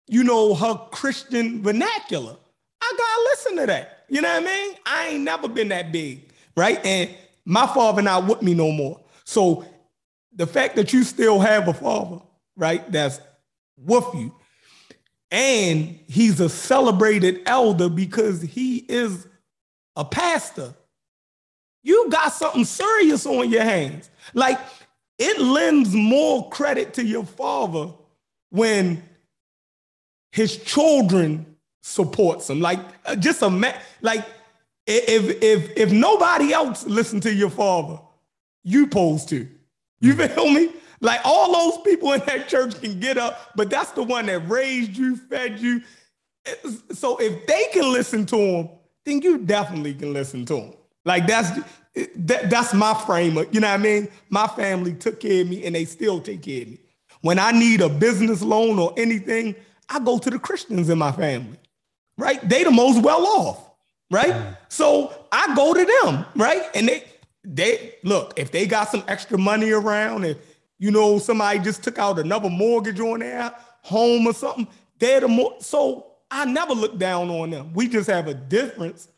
you know, her Christian vernacular. I gotta listen to that. You know what I mean? I ain't never been that big, right? And my father not with me no more. So the fact that you still have a father, right, that's with you, and he's a celebrated elder because he is a pastor. You got something serious on your hands. Like it lends more credit to your father when his children supports him. Like uh, just a man, like if if if nobody else listen to your father, you pose to. You mm. feel me? Like all those people in that church can get up, but that's the one that raised you, fed you. So if they can listen to him, then you definitely can listen to him. Like that's that, that's my frame. Of, you know what I mean? My family took care of me, and they still take care of me. When I need a business loan or anything, I go to the Christians in my family right? They the most well off, right? Mm. So I go to them, right? And they they look, if they got some extra money around and you know somebody just took out another mortgage on their home or something, they're the more so I never look down on them. We just have a difference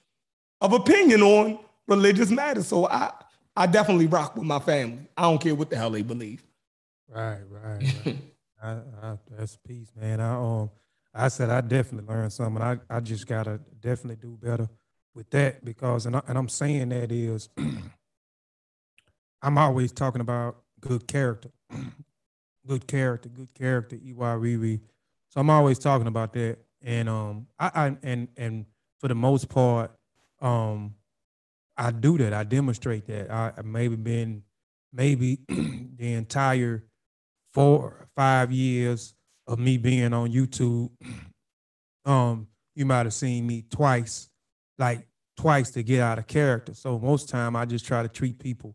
of opinion on religious matters. So I I definitely rock with my family. I don't care what the hell they believe. Right, right. right. I, I, that's peace, man. I um I said I definitely learned something. I, I just gotta definitely do better with that because and, I, and I'm saying that is I'm always talking about good character, good character, good character. EY Riri. So I'm always talking about that, and um I, I and and for the most part, um I do that. I demonstrate that. I, maybe been maybe the entire four five years of me being on YouTube, um, you might have seen me twice, like twice to get out of character. So most time I just try to treat people,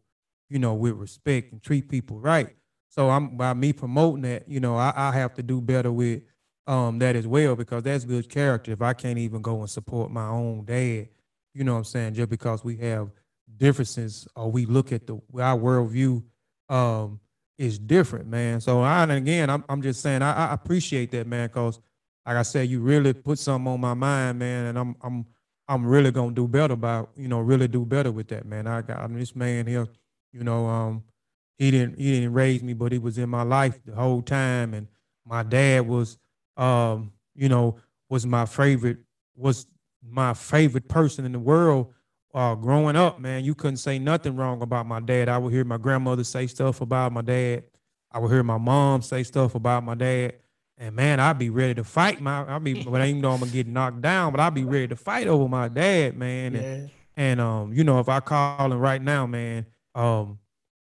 you know, with respect and treat people right. So I'm by me promoting that, you know, I, I have to do better with um that as well because that's good character. If I can't even go and support my own dad, you know what I'm saying, just because we have differences or we look at the our worldview um is different, man. So I and again, I'm I'm just saying I, I appreciate that, man, because like I said, you really put something on my mind, man, and I'm I'm I'm really gonna do better about, you know, really do better with that, man. I got I mean, this man here, you know, um, he didn't he didn't raise me, but he was in my life the whole time. And my dad was, um, you know, was my favorite was my favorite person in the world. Uh, growing up, man, you couldn't say nothing wrong about my dad. I would hear my grandmother say stuff about my dad. I would hear my mom say stuff about my dad. And man, I'd be ready to fight my I'd be but even though I'm gonna get knocked down, but I'd be ready to fight over my dad, man. And, yeah. and um, you know, if I call him right now, man, um,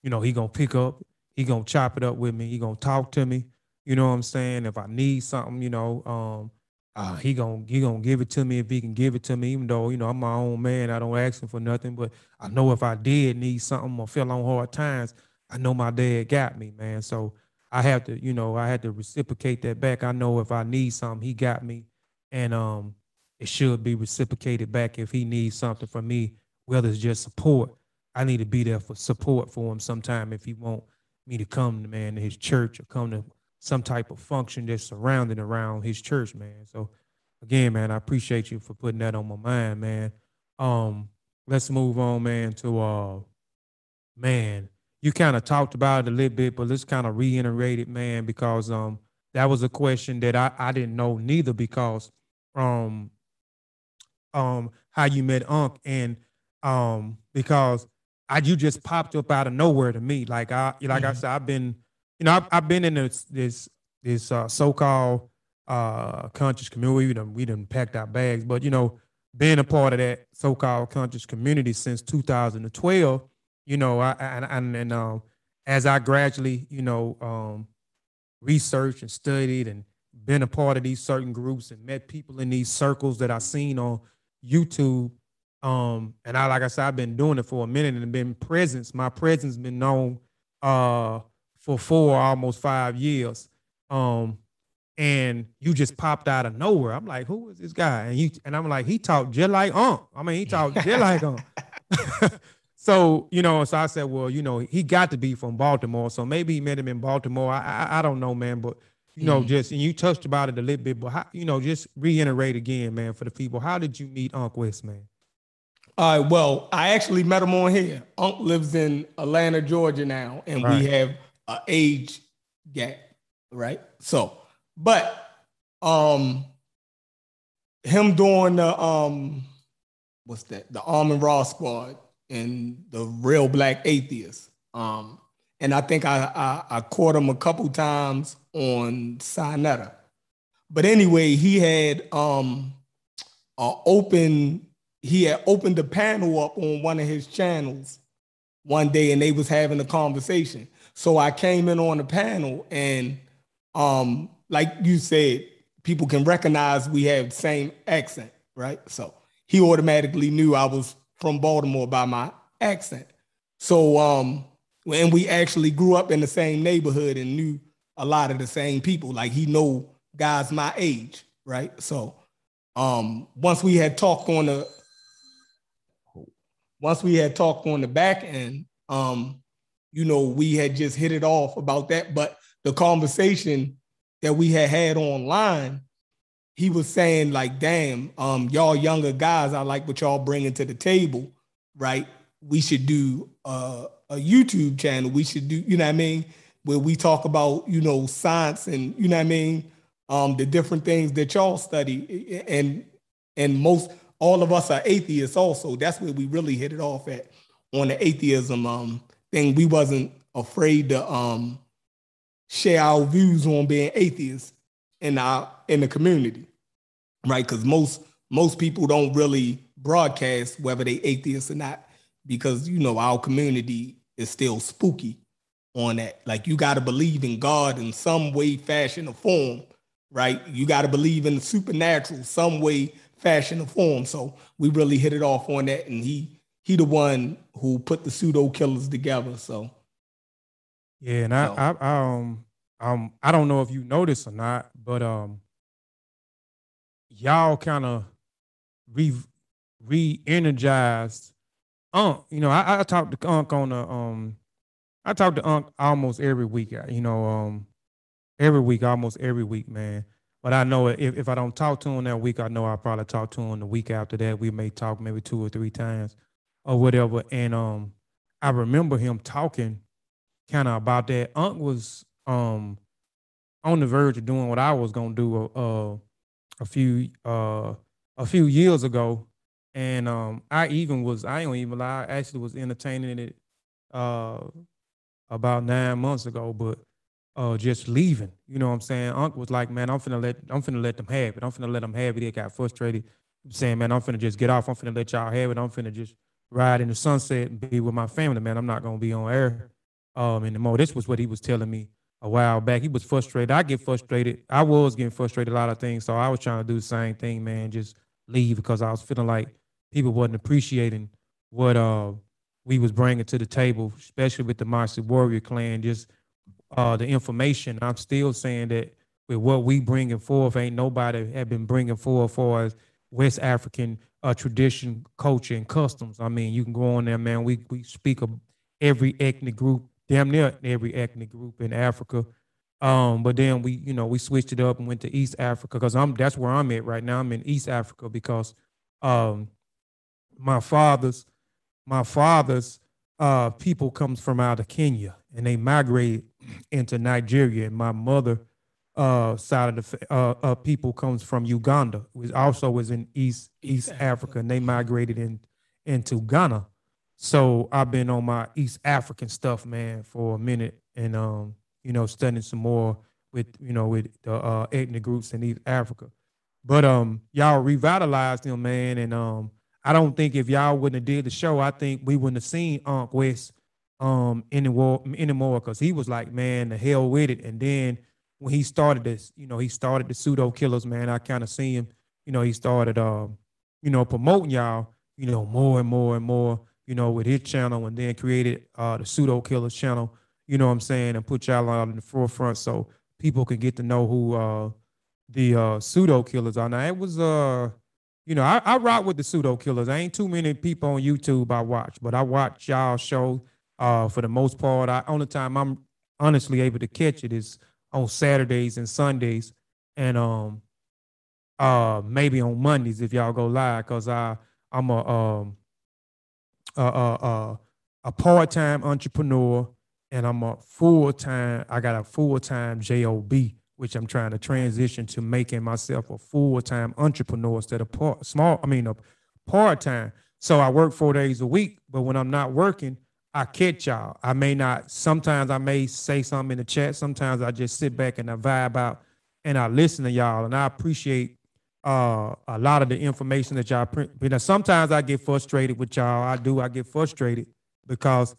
you know, he gonna pick up, he gonna chop it up with me, he gonna talk to me. You know what I'm saying? If I need something, you know, um, uh, he gonna he gonna give it to me if he can give it to me, even though you know I'm my own man. I don't ask him for nothing, but I know if I did need something or feel on hard times, I know my dad got me, man. So I have to, you know, I had to reciprocate that back. I know if I need something, he got me, and um, it should be reciprocated back if he needs something from me, whether it's just support I need to be there for support for him sometime if he want me to come, man, to his church or come to some type of function that's surrounding around his church, man. So again, man, I appreciate you for putting that on my mind, man. Um, let's move on, man, to uh man, you kind of talked about it a little bit, but let's kind of reiterate it, man, because um that was a question that I, I didn't know neither because um um how you met Unc and um because I you just popped up out of nowhere to me. Like I like mm-hmm. I said, I've been, you know, I've, I've been in this this this uh, so-called uh, conscious community. We done we done packed our bags, but you know, being a part of that so-called conscious community since 2012, you know, I and and, and um, as I gradually, you know, um, researched and studied and been a part of these certain groups and met people in these circles that I've seen on YouTube um, and I like I said, I've been doing it for a minute and been presence. My presence been known uh for four, almost five years. Um, and you just popped out of nowhere. I'm like, who is this guy? And you and I'm like, he talked just like Unc. I mean, he talked just like Unc. so you know, so I said, well, you know, he got to be from Baltimore. So maybe he met him in Baltimore. I I, I don't know, man, but you know, mm just and you touched about it a little bit, but how, you know, just reiterate again, man, for the people. How did you meet Unc West, man? All right. Well, I actually met him on here. Unc lives in Atlanta, Georgia now, and right. we have age gap, right? So, but um, him doing the um, what's that? The Arm and Raw Squad and the Real Black Atheist. Um, and I think I, I, I caught him a couple times on Sinetta. But anyway, he had um, an open he had opened the panel up on one of his channels one day and they was having a conversation. So I came in on the panel and um like you said, people can recognize we have the same accent, right? So he automatically knew I was from Baltimore by my accent. So um and we actually grew up in the same neighborhood and knew a lot of the same people. Like he know guys my age, right? So um once we had talked on the once we had talked on the back end, um, you know, we had just hit it off about that. But the conversation that we had had online, he was saying like, "Damn, um, y'all younger guys, I like what y'all bringing to the table, right? We should do a YouTube channel. We should do, you know what I mean, where we talk about, you know, science and you know what I mean, um, the different things that y'all study, and and most all of us are atheists also. That's where we really hit it off at on the atheism um, thing. We wasn't afraid to um, share our views on being atheists in our in the community, right? Because most most people don't really broadcast whether they atheists or not, because you know our community is still spooky on that. Like you got to believe in God in some way, fashion, or form, right? You got to believe in the supernatural some way, fashion or form. So we really hit it off on that, and he he the one who put the pseudo killers together. So yeah, and I, I, I um um I don't know if you noticed or not, but um y'all kind of re re-energized Unc. You know, I, I talked to Unc on the um I talk to Unc almost every week. You know, um every week, almost every week, man. But I know if, if I don't talk to him that week, I know I'll probably talk to him the week after that. We may talk maybe two or three times or whatever. And um, I remember him talking kind of about that. Unc was um on the verge of doing what I was gonna do uh, a few uh a few years ago, and um I even was I don't even lie I actually was entertaining it uh about nine months ago, but uh just leaving. You know what I'm saying? Unc was like, man, I'm finna let I'm finna let them have it. I'm finna let them have it. They got frustrated, saying, man, I'm finna just get off. I'm finna let y'all have it. I'm finna just ride in the sunset and be with my family, man. I'm not gonna be on air um anymore. This was what he was telling me a while back. He was frustrated. I get frustrated. I was getting frustrated a lot of things. So I was trying to do the same thing, man. Just leave because I was feeling like people wasn't appreciating what uh we was bringing to the table, especially with the Marcy Warrior clan. Just uh the information. I'm still saying that with what we bringing forth, ain't nobody have been bringing forth for as West African uh, tradition, culture, and customs. I mean, you can go on there, man. We we speak of every ethnic group, damn near every ethnic group in Africa. Um, but then we, you know, we switched it up and went to East Africa because I'm that's where I'm at right now. I'm in East Africa because um my father's my father's uh people comes from out of Kenya and they migrated into Nigeria. And my mother uh, side of the uh, uh, people comes from Uganda, which also was in East East Africa, and they migrated in into Ghana. So I've been on my East African stuff, man, for a minute, and um, you know, studying some more with you know with the uh, ethnic groups in East Africa. But um, y'all revitalized them, man, and um, I don't think if y'all wouldn't have did the show, I think we wouldn't have seen Unc West um anymore anymore because he was like, man, the hell with it, and then when he started this, you know, he started the pseudo killers, man. I kind of see him, you know, he started, um, you know, promoting y'all, you know, more and more and more, you know, with his channel, and then created uh, the pseudo killers channel, you know what I'm saying, and put y'all out in the forefront so people can get to know who uh, the uh, pseudo killers are. Now it was, uh, you know, I, I rock with the pseudo killers. I ain't too many people on YouTube I watch, but I watch y'all show uh, for the most part. I only time I'm honestly able to catch it is on Saturdays and Sundays, and um, uh, maybe on Mondays if y'all go live, cause I I'm a um, a a, a part time entrepreneur, and I'm a full time. I got a full time job, which I'm trying to transition to making myself a full time entrepreneur instead of part small. I mean a part time. So I work four days a week, but when I'm not working, I catch y'all. I may not, sometimes I may say something in the chat. Sometimes I just sit back and I vibe out and I listen to y'all. And I appreciate uh, a lot of the information that y'all print. You know, sometimes I get frustrated with y'all. I do. I get frustrated because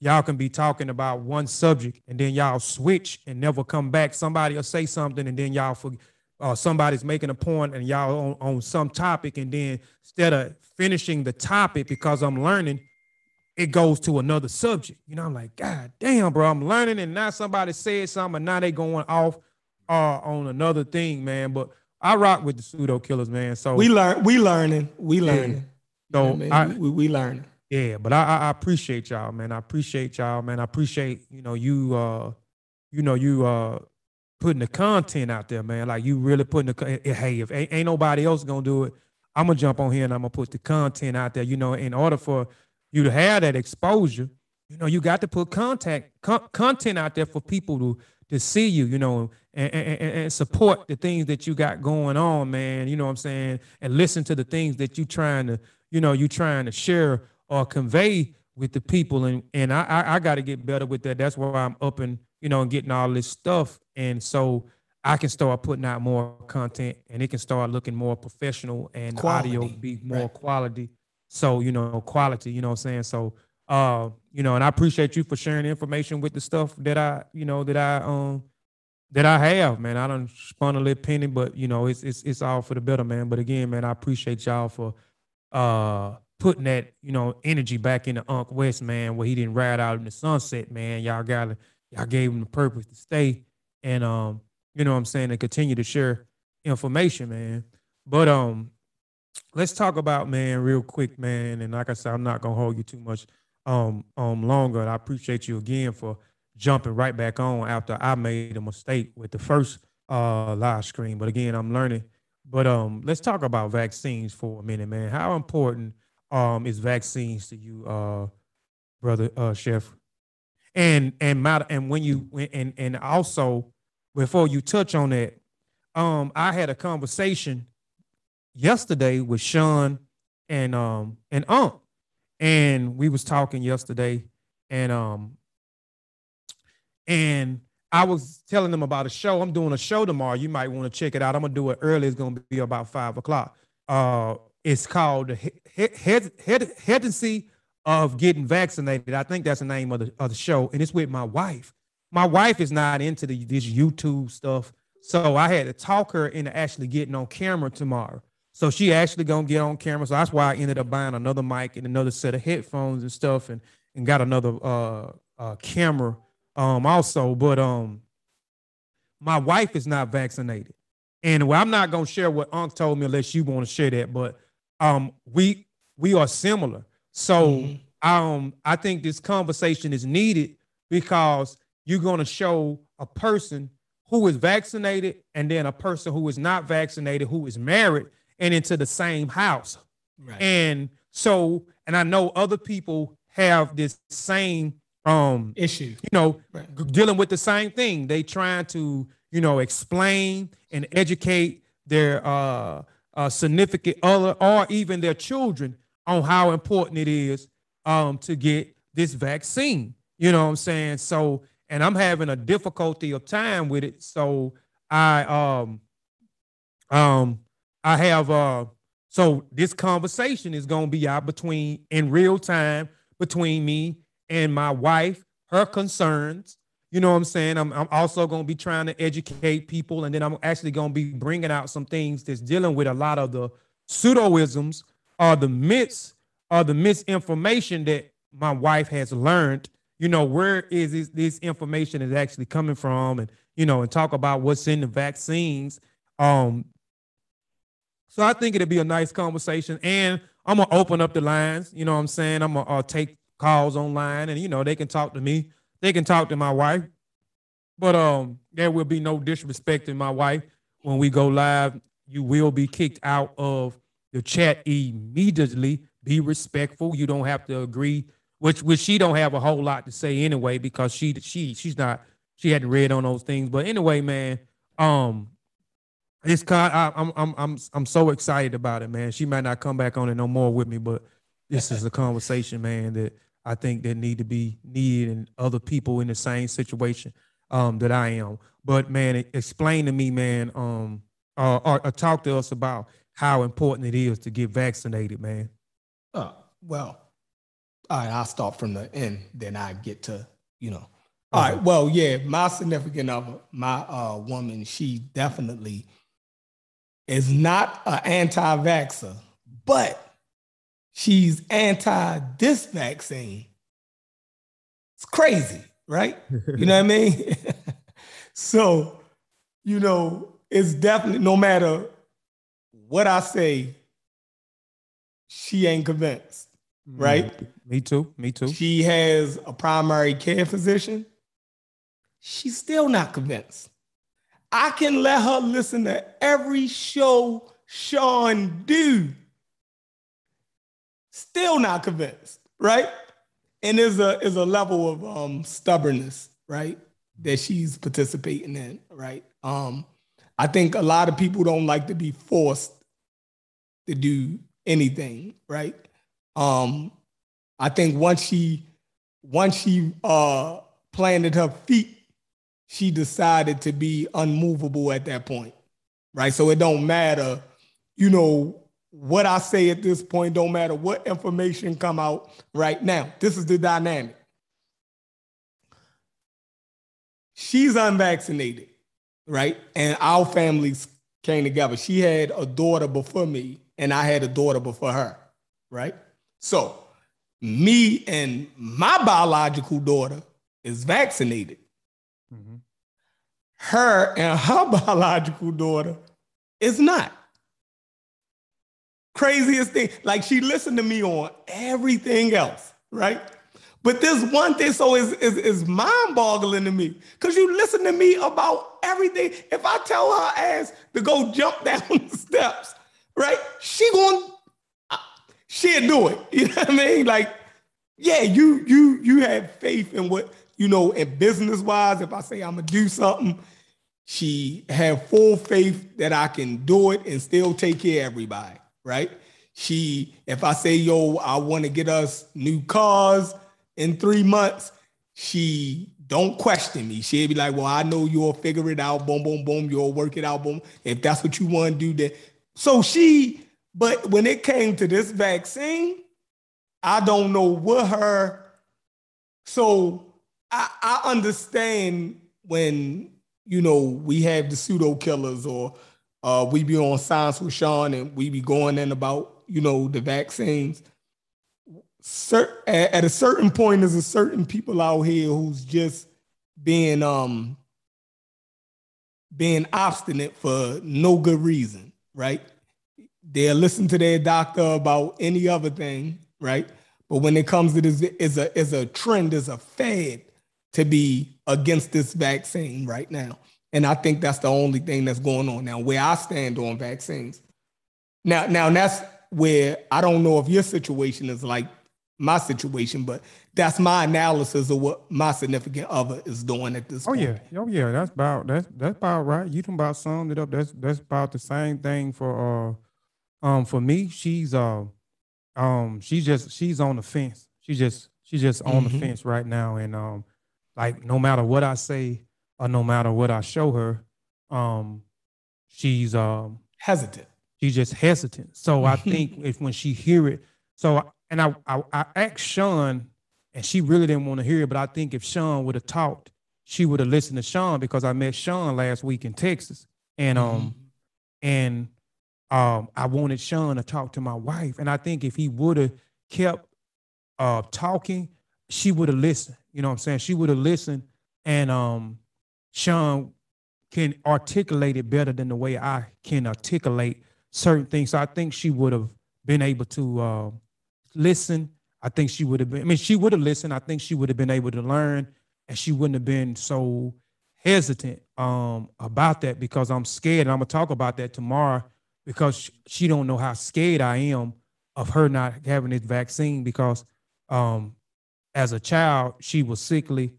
y'all can be talking about one subject and then y'all switch and never come back. Somebody will say something and then y'all for, uh, somebody's making a point and y'all on, on some topic and then instead of finishing the topic because I'm learning, it goes to another subject. You know, I'm like, God damn, bro, I'm learning, and now somebody said something, and now they going off uh, on another thing, man. But I rock with the pseudo killers, man. So we learn, we learning, we learning. So yeah, I, we, we learning. Yeah, but I, I appreciate y'all, man. I appreciate y'all, man. I appreciate you know you uh you know you uh putting the content out there, man. Like you really putting the hey, if ain't, ain't nobody else gonna do it, I'm gonna jump on here and I'm gonna put the content out there. You know, in order for you to have that exposure, you know, you got to put contact con- content out there for people to to see you, you know, and, and, and, support the things that you got going on, man. You know what I'm saying? And listen to the things that you trying to, you know, you trying to share or convey with the people. And and I I, I got to get better with that. That's why I'm up and you know and getting all this stuff. And so I can start putting out more content and it can start looking more professional and quality, audio be more right. quality so, you know, quality, you know what I'm saying? So, uh, you know, and I appreciate you for sharing information with the stuff that I, you know, that I um that I have, man. I don't spun a little penny, but you know, it's it's it's all for the better, man. But again, man, I appreciate y'all for uh putting that, you know, energy back into Unc West, man, where he didn't ride out in the sunset, man. Y'all got y'all gave him the purpose to stay and um, you know what I'm saying, and continue to share information, man. But um, let's talk about man real quick, man. And like I said, I'm not gonna hold you too much um um longer. And I appreciate you again for jumping right back on after I made a mistake with the first uh live stream. But again, I'm learning. But um let's talk about vaccines for a minute, man. How important um is vaccines to you, uh brother uh chef? And and matter and when you and and also before you touch on that, um, I had a conversation yesterday with Sean and um and Unc, and we was talking yesterday, and um and I was telling them about a show. I'm doing a show tomorrow. You might want to check it out. I'm gonna do it early. It's gonna be about five o'clock. Uh, it's called the he- he- he- hesitancy of getting vaccinated. I think that's the name of the of the show, and it's with my wife. My wife is not into the, this YouTube stuff, so I had to talk her into actually getting on camera tomorrow. So she actually gonna get on camera. So that's why I ended up buying another mic and another set of headphones and stuff, and and got another uh, uh camera um also. But um, my wife is not vaccinated, and well, I'm not gonna share what Unc told me unless you want to share that. But um, we we are similar. So Mhm. um, I think this conversation is needed because you're gonna show a person who is vaccinated and then a person who is not vaccinated who is married and into the same house. Right. And so, and I know other people have this same um Issue. you know, Right. g- dealing with the same thing. They trying to, you know, explain and educate their uh, uh significant other or even their children on how important it is um to get this vaccine. You know what I'm saying? So, and I'm having a difficulty of time with it. So I um um I have uh so this conversation is gonna be out between in real time between me and my wife, her concerns. You know what I'm saying? I'm, I'm also going to be trying to educate people, and then I'm actually going to be bringing out some things that's dealing with a lot of the pseudoisms or the myths or the misinformation that my wife has learned. You know, where is this, this information is actually coming from, and you know, and talk about what's in the vaccines. Um, so I think it'll be a nice conversation, and I'm gonna open up the lines. You know what I'm saying? I'm gonna uh, take calls online, and you know they can talk to me. They can talk to my wife, but um, there will be no disrespecting my wife when we go live. You will be kicked out of the chat immediately. Be respectful. You don't have to agree, which which she don't have a whole lot to say anyway because she she she's not she hadn't read on those things. But anyway, man, um, it's kind. I, I'm I'm I'm I'm so excited about it, man. She might not come back on it no more with me, but this is a conversation, man, that I think that need to be needed and other people in the same situation um that I am. But man, explain to me, man, um, uh, or, or talk to us about how important it is to get vaccinated, man. Uh, well, all right, I'll start from the end, then I get to, you know. All right, well, yeah, my significant other, my uh woman, she definitely is not an anti-vaxxer, but she's anti this vaccine. It's crazy, right? You know what I mean? so, you know, it's definitely no matter what I say, she ain't convinced, mm, right? Me too. Me too. She has a primary care physician. She's still not convinced. I can let her listen to every show Sean do. Still not convinced, right? And is a is a level of um, stubbornness, right, that she's participating in, right? Um, I think a lot of people don't like to be forced to do anything, right? Um, I think once she once she uh planted her feet, she decided to be unmovable at that point. Right. So it don't matter, you know, what I say at this point, don't matter what information come out right now. This is the dynamic. She's unvaccinated, right? And our families came together. She had a daughter before me, and I had a daughter before her, right? So me and my biological daughter is vaccinated. Mhm. Her and her biological daughter is not. Craziest thing. Like she listened to me on everything else, right? But this one thing so is is, is mind-boggling to me. Because you listen to me about everything. If I tell her ass to go jump down the steps, right? She going she'll do it. You know what I mean? Like, yeah, you you you have faith in what you know, in business wise, if I say I'm gonna do something, she have full faith that I can do it and still take care of everybody, right? She, if I say, yo, I want to get us new cars in three months, she don't question me. She'll be like, well, I know you'll figure it out. Boom, boom, boom. You'll work it out. Boom. If that's what you want to do, then. So she, but when it came to this vaccine, I don't know what her. So I, I understand when you know we have the pseudo killers or uh, we be on science with Sean and we be going in about you know the vaccines. Cer- at a certain point, there's a certain people out here who's just being um being obstinate for no good reason, right? They'll listen to their doctor about any other thing, right? But when it comes to this, is a is a trend, is a fad to be against this vaccine right now. And I think that's the only thing that's going on now. Where I stand on vaccines. Now, now that's where I don't know if your situation is like my situation, but that's my analysis of what my significant other is doing at this oh, point. yeah. Oh yeah. That's about that's that's about right. You can about summed it up. That's that's about the same thing for uh um for me. She's uh um she's just she's on the fence. She just she's just on mm-hmm. the fence right now. And um like no matter what I say or no matter what I show her, um she's um hesitant. She's just hesitant. So I think if when she hear it, so and I, I I asked Sean, and she really didn't want to hear it, but I think if Sean would have talked, she would have listened to Sean because I met Sean last week in Texas, and um mm-hmm. and um, I wanted Sean to talk to my wife. And I think if he would have kept uh, talking, she would have listened. You know what I'm saying? She would have listened. And um, Sean can articulate it better than the way I can articulate certain things. So I think she would have been able to uh, listen. I think she would have been, I mean, she would have listened. I think she would have been able to learn and she wouldn't have been so hesitant um, about that because I'm scared. And I'm to talk about that tomorrow because she don't know how scared I am of her not having this vaccine because um, as a child she was sickly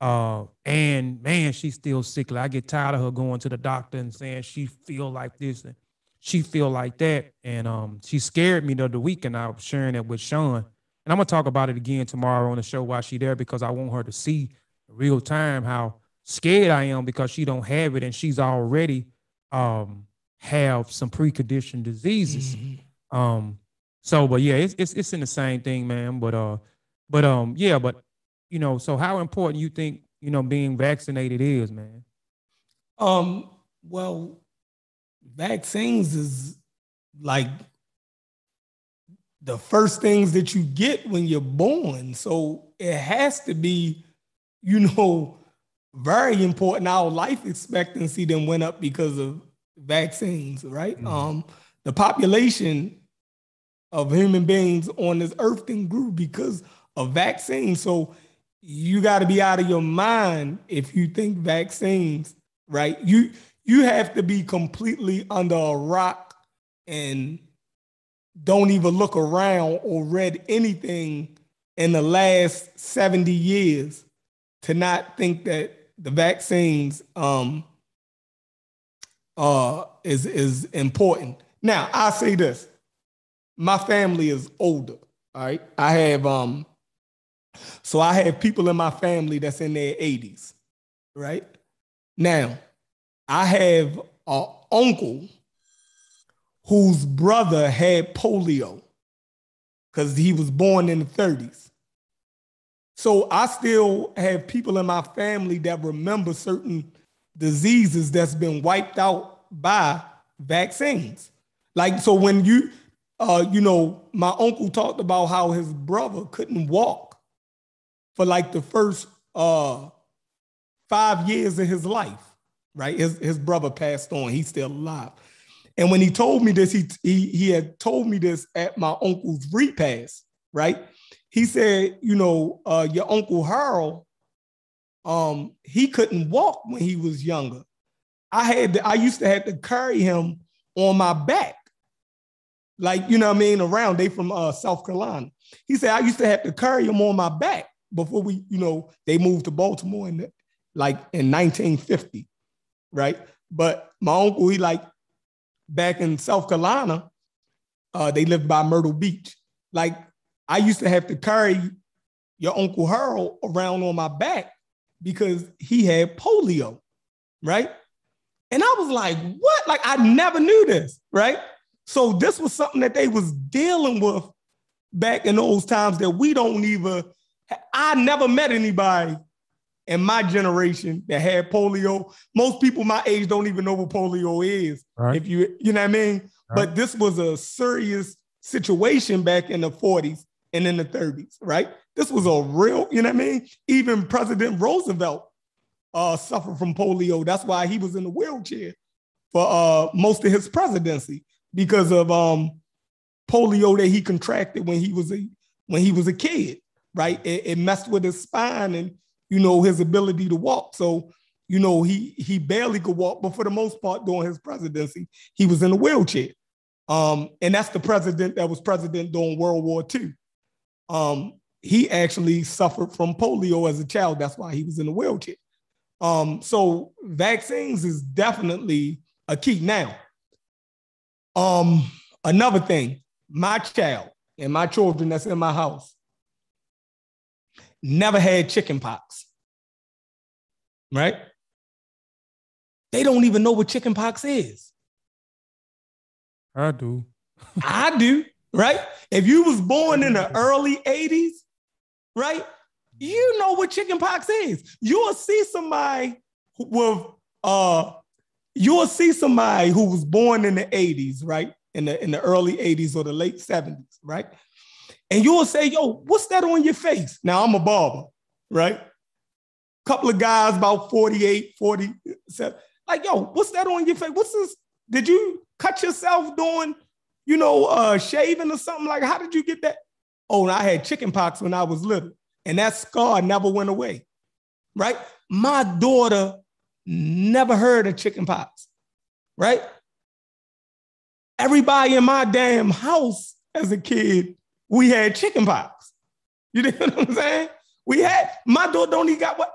uh, and man she's still sickly. I get tired of her going to the doctor and saying she feel like this and she feel like that and um, she scared me the other week and I was sharing it with Sean and I'm gonna talk about it again tomorrow on the show while she there because I want her to see real time how scared I am because she don't have it and she's already um have some preconditioned diseases. Mm-hmm. Um, so, but yeah, it's, it's it's in the same thing, man. But uh, but um, yeah, but you know, so how important you think you know being vaccinated is, man? Um, well, vaccines is like the first things that you get when you're born. So it has to be, you know, very important. Our life expectancy then went up because of vaccines, right? Mm-hmm. Um, the population of human beings on this earth then grew because of vaccine. So you got to be out of your mind if you think vaccines, right? You you have to be completely under a rock and don't even look around or read anything in the last 70 years to not think that the vaccines um, uh, is is important. Now, I say this: my family is older. All right, I have um, so I have people in my family that's in their 80s. Right now, I have an uncle whose brother had polio because he was born in the 30s. So I still have people in my family that remember certain diseases that's been wiped out by vaccines. Like, so when you, uh, you know, my uncle talked about how his brother couldn't walk for like the first uh, five years of his life, right? His, his brother passed on, he's still alive. And when he told me this, he, he, he had told me this at my uncle's repast, right? He said, you know, uh, your uncle Harold um, he couldn't walk when he was younger. I had to, I used to have to carry him on my back. Like, you know what I mean, around. They from uh, South Carolina. He said I used to have to carry him on my back before we, you know, they moved to Baltimore in the, like in 1950, right? But my uncle, he like back in South Carolina, uh, they lived by Myrtle Beach. Like I used to have to carry your Uncle Harold around on my back because he had polio, right? And I was like, what? Like I never knew this, right? So this was something that they was dealing with back in those times that we don't even, I never met anybody in my generation that had polio. Most people my age don't even know what polio is. Right. If you, you know what I mean? Right. But this was a serious situation back in the 40s and in the 30s, right? This was a real, you know what I mean? Even President Roosevelt uh, suffered from polio. That's why he was in the wheelchair for uh, most of his presidency because of um, polio that he contracted when he was a when he was a kid, right? It, it messed with his spine and you know his ability to walk. So you know he he barely could walk, but for the most part during his presidency, he was in a wheelchair. Um, and that's the president that was president during World War II. Um, he actually suffered from polio as a child. That's why he was in a wheelchair. Um, so vaccines is definitely a key. Now, um, another thing, my child and my children that's in my house never had chicken pox. Right? They don't even know what chicken pox is. I do. I do, right? If you was born in the early 80s, right? You know what chicken pox is. You'll see somebody with uh you'll see somebody who was born in the 80s, right? In the in the early 80s or the late 70s, right? And you'll say, yo, what's that on your face? Now I'm a barber, right? Couple of guys about 48, 47. Like, yo, what's that on your face? What's this? Did you cut yourself doing, you know, uh, shaving or something? Like, how did you get that? Oh, I had chicken pox when I was little, and that scar never went away, right? My daughter never heard of chicken pox, right? Everybody in my damn house as a kid, we had chicken pox. You know what I'm saying? We had, my daughter don't even got what,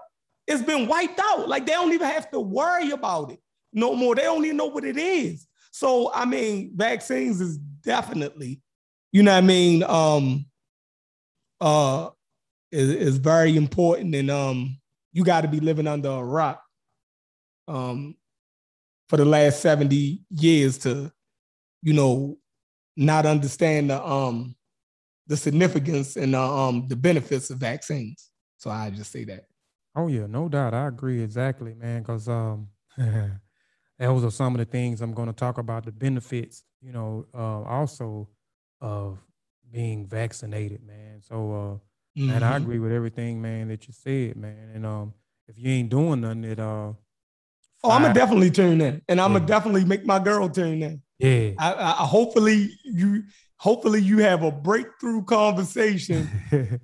it's been wiped out. Like they don't even have to worry about it no more. They don't even know what it is. So, I mean, vaccines is definitely, you know what I mean, um, uh, is, is very important. And um, you got to be living under a rock um, for the last 70 years to, you know, not understand the um the significance and the, um the benefits of vaccines. So I just say that. Oh yeah, no doubt. I agree exactly, man. Because um those are some of the things I'm going to talk about the benefits, you know, uh, also of being vaccinated, man. So, uh, mm-hmm. man, I agree with everything, man, that you said, man. And um, if you ain't doing nothing, it uh. Oh, I'm gonna definitely turn in, and I'm gonna definitely make my girl turn in. Yeah. I, I, hopefully you hopefully you have a breakthrough conversation,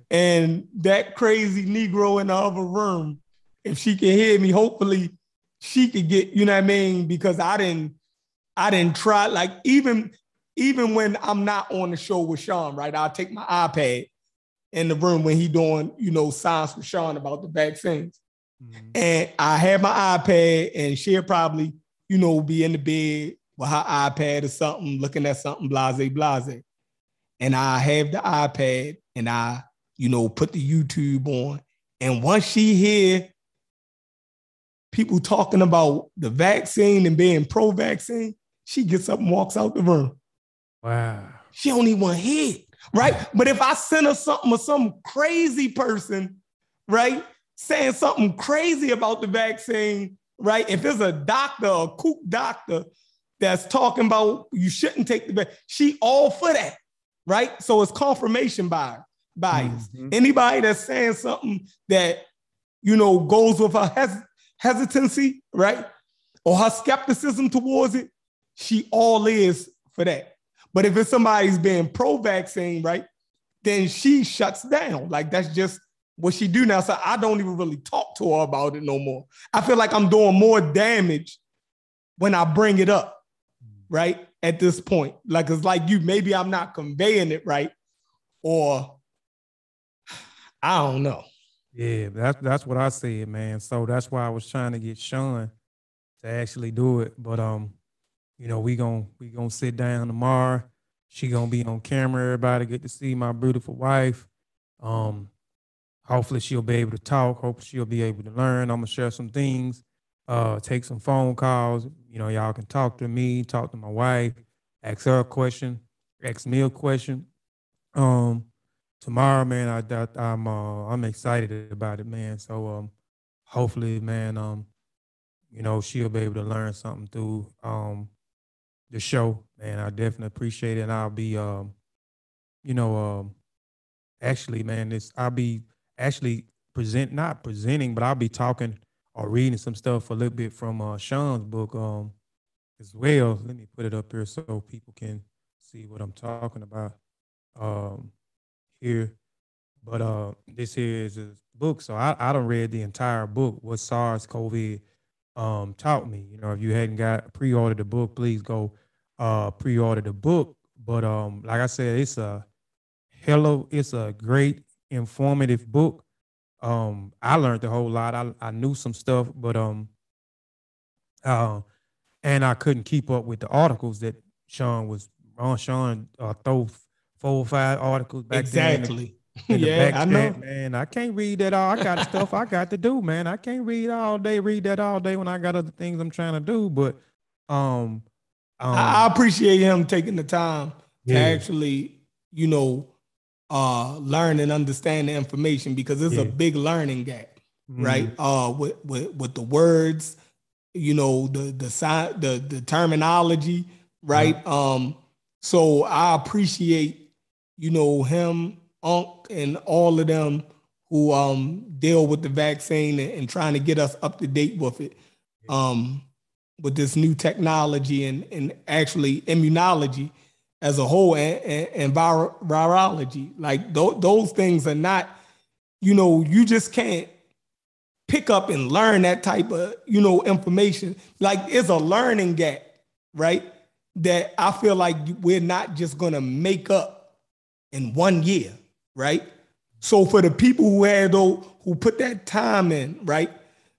and that crazy Negro in the other room, if she can hear me, hopefully she could get, you know what I mean? Because I didn't, I didn't try, like even, even when I'm not on the show with Sean, right? I'll take my iPad in the room when he doing, you know, science with Sean about the vaccines. Mm-hmm. And I have my iPad and she'll probably, you know, be in the bed with her iPad or something, looking at something, blase, blase. And I have the iPad and I, you know, put the YouTube on. And once she hear people talking about the vaccine and being pro-vaccine, she gets up and walks out the room. Wow. She want to hear right? But if I send her something or some crazy person, right, saying something crazy about the vaccine, right? If it's a doctor, a kook doctor that's talking about you shouldn't take the vaccine, she all for that, right? So it's confirmation bias. bias. Mm-hmm. Anybody that's saying something that you know goes with her hes- hesitancy, right? Or her skepticism towards it, she all is for that. But if it's somebody's being pro-vaccine, right, then she shuts down. Like that's just what she do now. So I don't even really talk to her about it no more. I feel like I'm doing more damage when I bring it up, right? At this point. Like it's like you, maybe I'm not conveying it right, or I don't know. Yeah, that's that's what I said, man. So that's why I was trying to get Sean to actually do it. But um, you know, we gonna we gonna sit down tomorrow. She gonna be on camera. Everybody get to see my beautiful wife. Um, hopefully she'll be able to talk. Hopefully she'll be able to learn. I'm gonna share some things. Uh, take some phone calls. You know, y'all can talk to me, talk to my wife, ask her a question, ask me a question. Um, tomorrow, man, I, I I'm uh, I'm excited about it, man. So um, hopefully, man, um, you know, she'll be able to learn something through um the show, man. I definitely appreciate it. And I'll be um, you know, um actually, man, this I'll be actually present not presenting, but I'll be talking or reading some stuff a little bit from uh Sean's book um as well. Let me put it up here so people can see what I'm talking about. Um here. But uh, this here is a book, so I, I don't read the entire book. What SARS COVID um, taught me. You know, if you hadn't got pre-ordered the book, please go uh, pre-order the book. But um, like I said, it's a hello, it's a great informative book. Um, I learned a whole lot. I, I knew some stuff, but um, uh, and I couldn't keep up with the articles that Sean was on. Sean uh, throw four or five articles back exactly. In the, yeah, I know. man. I can't read that all. I got stuff I got to do, man. I can't read all day, read that all day when I got other things I'm trying to do. But um, um I appreciate him taking the time yeah. to actually, you know, uh learn and understand the information because it's yeah. a big learning gap, mm-hmm. right? Uh with, with with the words, you know, the the sign the the terminology, right? Mm-hmm. Um, so I appreciate you know, him, Unc, and all of them who um, deal with the vaccine and, and, trying to get us up to date with it, um, with this new technology and, and actually immunology as a whole and, and, and virology. Like th- those things are not, you know, you just can't pick up and learn that type of, you know, information. Like it's a learning gap, right? That I feel like we're not just gonna make up in one year, right? So for the people who had those who put that time in, right,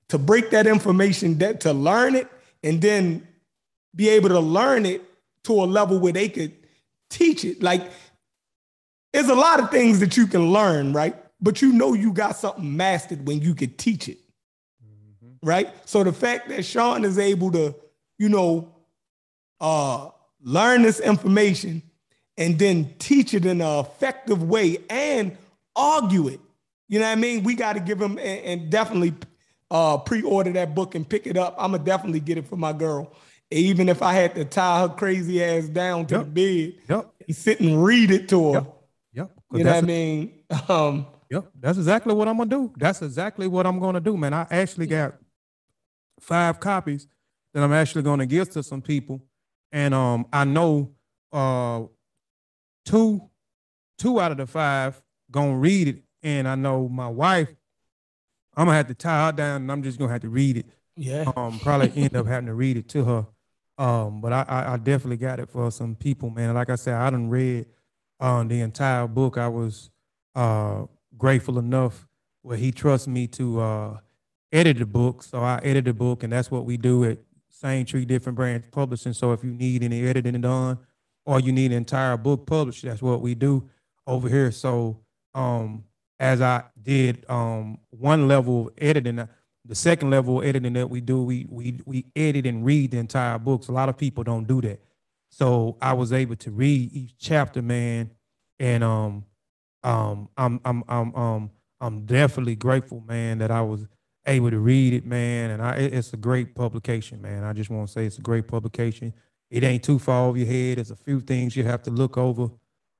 to break that information, that to learn it, and then be able to learn it to a level where they could teach it. Like, there's a lot of things that you can learn, right? But you know you got something mastered when you could teach it, mm-hmm. right? So the fact that Sean is able to, you know, uh, learn this information and then teach it in an effective way and argue it. You know what I mean? We got to give him and, and definitely uh, pre-order that book and pick it up. I'm gonna definitely get it for my girl, even if I had to tie her crazy ass down to yep. the bed yep. and sit and read it to her. Yep. yep. You know what I mean? Um, yep. That's exactly what I'm gonna do. That's exactly what I'm gonna do, man. I actually got five copies that I'm actually gonna give to some people, and um, I know uh two two out of the five gonna read it, and I know my wife. I'm gonna have to tie her down, and I'm just gonna have to read it. Yeah. Um, probably end up having to read it to her. Um, but I, I, I definitely got it for some people, man. Like I said, I done read um the entire book. I was uh grateful enough where he trusts me to uh edit the book. So I edit the book, and that's what we do at Same Tree Different Branch Publishing. So if you need any editing done, or you need an entire book published. That's what we do over here. So um, as I did um, one level of editing, the second level of editing that we do, we we we edit and read the entire books. A lot of people don't do that. So I was able to read each chapter, man, and um um I'm I'm I'm um I'm definitely grateful, man, that I was able to read it, man. And I it's a great publication, man. I just want to say it's a great publication it ain't too far over your head. There's a few things you have to look over.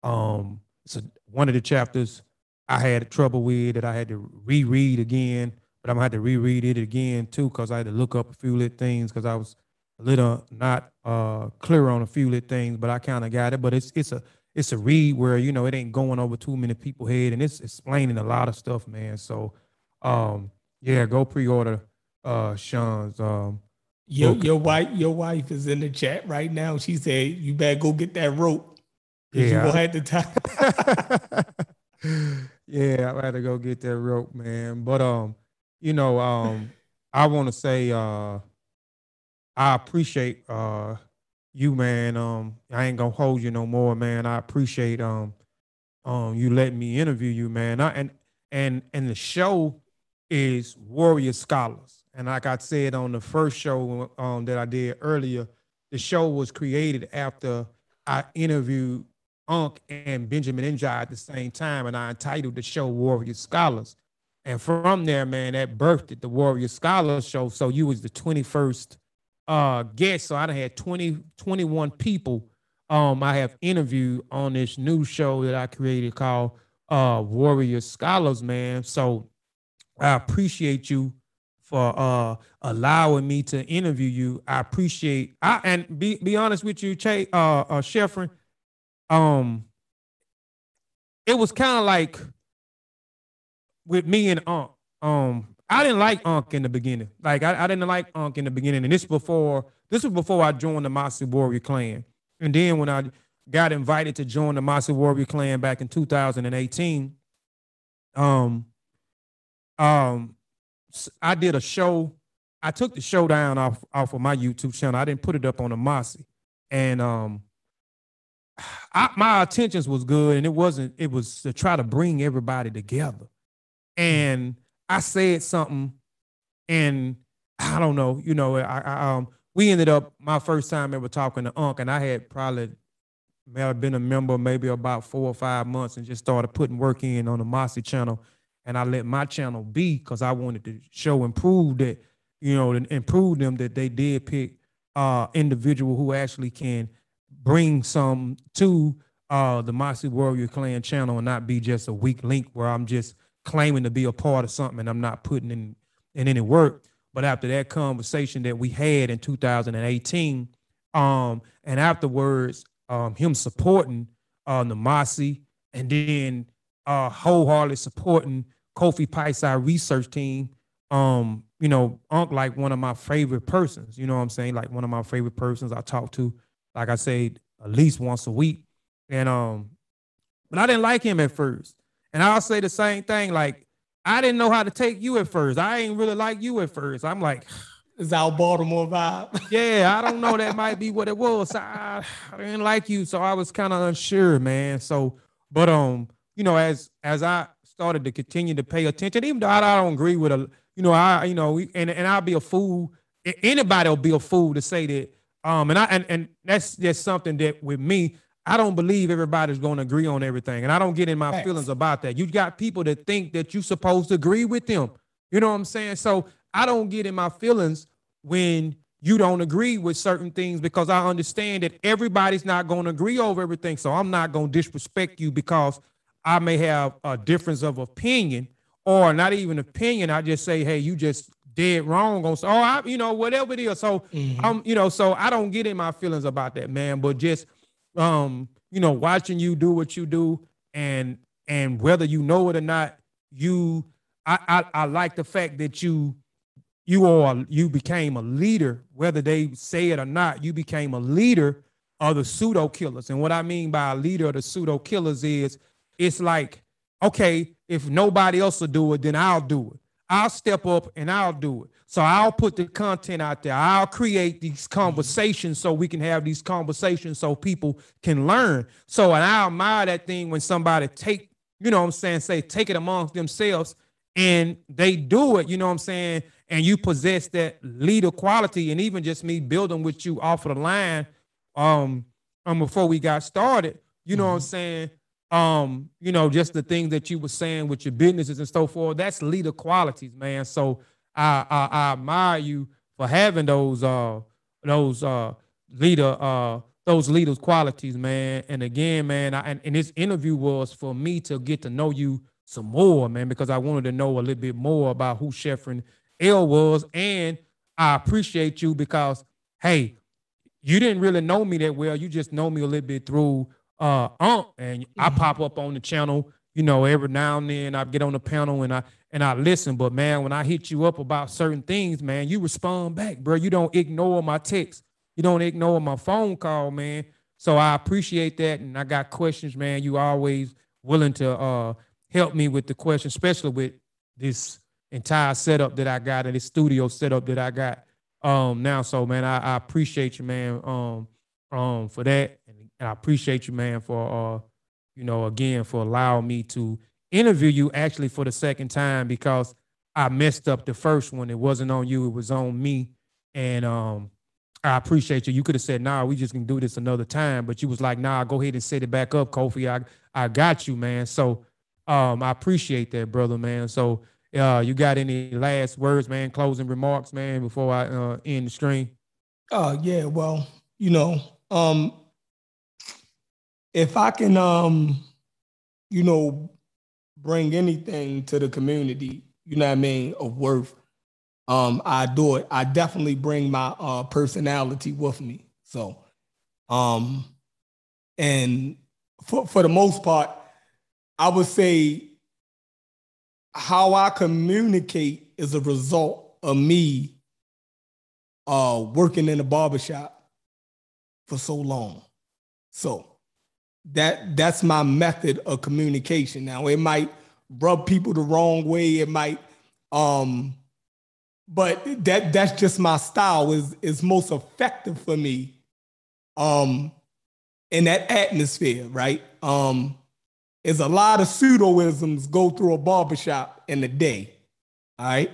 Um, so one of the chapters I had trouble with that I had to reread again, but I'm gonna have to reread it again too because I had to look up a few little things because I was a little not uh, clear on a few little things, but I kind of got it. But it's it's a it's a read where you know it ain't going over too many people head and it's explaining a lot of stuff, man. So um, yeah, go pre-order uh Sean's um your okay. your wife your wife is in the chat right now. She said you better go get that rope. Yeah, you gonna have to tie. yeah, I had to go get that rope, man. But you know, um, I want to say uh, I appreciate uh, you, man. Um, I ain't gonna hold you no more, man. I appreciate um, um, you letting me interview you, man. I, and and and the show is Warrior Scholars, and like I said on the first show um, that I did earlier, the show was created after I interviewed Unc and Benjamin Injai at the same time, and I entitled the show Warrior Scholars. And from there, man, that birthed the Warrior Scholars show. So you was the 21st uh guest. So I had 20, 21 people um I have interviewed on this new show that I created called uh Warrior Scholars, man. So I appreciate you for uh allowing me to interview you. I appreciate I and be be honest with you, Che uh uh Sheffrin, um it was kind of like with me and Unc. Um I didn't like Unc in the beginning. Like I, I didn't like Unc in the beginning. And this before this was before I joined the Warrior clan. And then when I got invited to join the Warrior clan back in 2018, um um I did a show. I took the show down off off of my YouTube channel. I didn't put it up on the Mossi, and um, I, my intentions was good, and it wasn't. It was to try to bring everybody together, and I said something, and I don't know. You know, I, I um, we ended up my first time ever talking to Unc, and I had probably may have been a member maybe about four or five months, and just started putting work in on the Mossi channel and I let my channel be because I wanted to show and prove that, you know, and, prove them that they did pick uh individual who actually can bring some to uh the Mossi Warrior Clan channel and not be just a weak link where I'm just claiming to be a part of something and I'm not putting in in any work. But after that conversation that we had in 2018, um, and afterwards, um, him supporting uh Mossi and then uh wholeheartedly supporting Kofi Piesie research team, um, you know, Unc like one of my favorite persons. You know what I'm saying? Like one of my favorite persons I talk to, like I say, at least once a week. And um, but I didn't like him at first. And I'll say the same thing. Like, I didn't know how to take you at first. I ain't really like you at first. I'm like, is our Baltimore vibe. yeah, I don't know. That might be what it was. I, I didn't like you, so I was kind of unsure, man. So, but um, you know, as as I started to continue to pay attention, even though I, I don't agree with a, you know, I, you know, and and I'll be a fool. Anybody will be a fool to say that. Um, and I and and that's just something that with me, I don't believe everybody's going to agree on everything, and I don't get in my feelings about that. You got people that think that you're supposed to agree with them. You know what I'm saying? So I don't get in my feelings when you don't agree with certain things because I understand that everybody's not going to agree over everything. So I'm not going to disrespect you because I may have a difference of opinion or not even opinion. I just say, hey, you just dead wrong on so oh, I, you know, whatever it is. So mm-hmm. I'm, you know, so I don't get in my feelings about that, man. But just um, you know, watching you do what you do and and whether you know it or not, you I I, I like the fact that you you are you became a leader, whether they say it or not, you became a leader of the pseudo killers. And what I mean by a leader of the pseudo killers is it's like, okay, if nobody else will do it, then I'll do it. I'll step up and I'll do it. So I'll put the content out there. I'll create these conversations so we can have these conversations so people can learn. So and I admire that thing when somebody take, you know what I'm saying, say take it amongst themselves and they do it, you know what I'm saying? And you possess that leader quality. And even just me building with you off of the line um, um before we got started, you know mm-hmm. what I'm mm-hmm. saying? Um, you know, just the things that you were saying with your businesses and so forth. That's leader qualities, man. So I I, I admire you for having those uh those uh leader uh those leaders qualities, man. And again, man, I, and, and this interview was for me to get to know you some more, man, because I wanted to know a little bit more about who Sheffrin El was, and I appreciate you because hey, you didn't really know me that well. You just know me a little bit through uh Unc, and mm-hmm. I pop up on the channel, you know, every now and then I get on the panel and I and I listen. But man, when I hit you up about certain things, man, you respond back, bro. You don't ignore my text, you don't ignore my phone call, man. So I appreciate that. And I got questions, man. You always willing to uh help me with the question, especially with this entire setup that I got and this studio setup that I got um now. So man, I, I appreciate you, man, um, um, for that. And, I appreciate you, man, for uh, you know, again, for allowing me to interview you actually for the second time because I messed up the first one. It wasn't on you, it was on me. And um, I appreciate you. You could have said, nah, we just can do this another time. But you was like, nah, go ahead and set it back up, Kofi. I I got you, man. So um, I appreciate that, brother, man. So uh, you got any last words, man, closing remarks, man, before I uh, end the stream? Uh yeah, well, you know, um if I can um, you know, bring anything to the community, you know what I mean, of worth, um, I do it. I definitely bring my uh, personality with me. So, um, and for, for the most part, I would say how I communicate is a result of me uh, working in a barbershop for so long. So that that's my method of communication. Now it might rub people the wrong way. It might, um, but that that's just my style. is is most effective for me, um, in that atmosphere, right? Um, is a lot of pseudoisms go through a barbershop in a day, all right?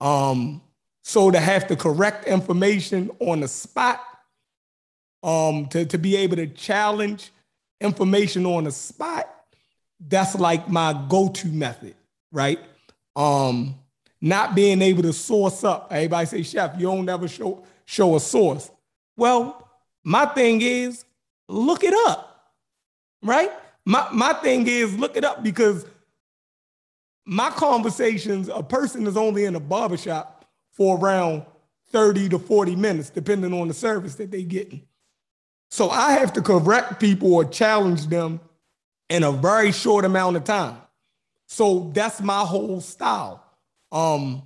Um, so to have the correct information on the spot, um, to, to be able to challenge information on the spot, that's like my go-to method, right? Um, not being able to source up. Everybody say, Chef, you don't ever show show a source. Well, my thing is look it up, right? My my thing is look it up because my conversations, a person is only in a barbershop for around 30 to 40 minutes, depending on the service that they're getting. So I have to correct people or challenge them in a very short amount of time. So that's my whole style. Um,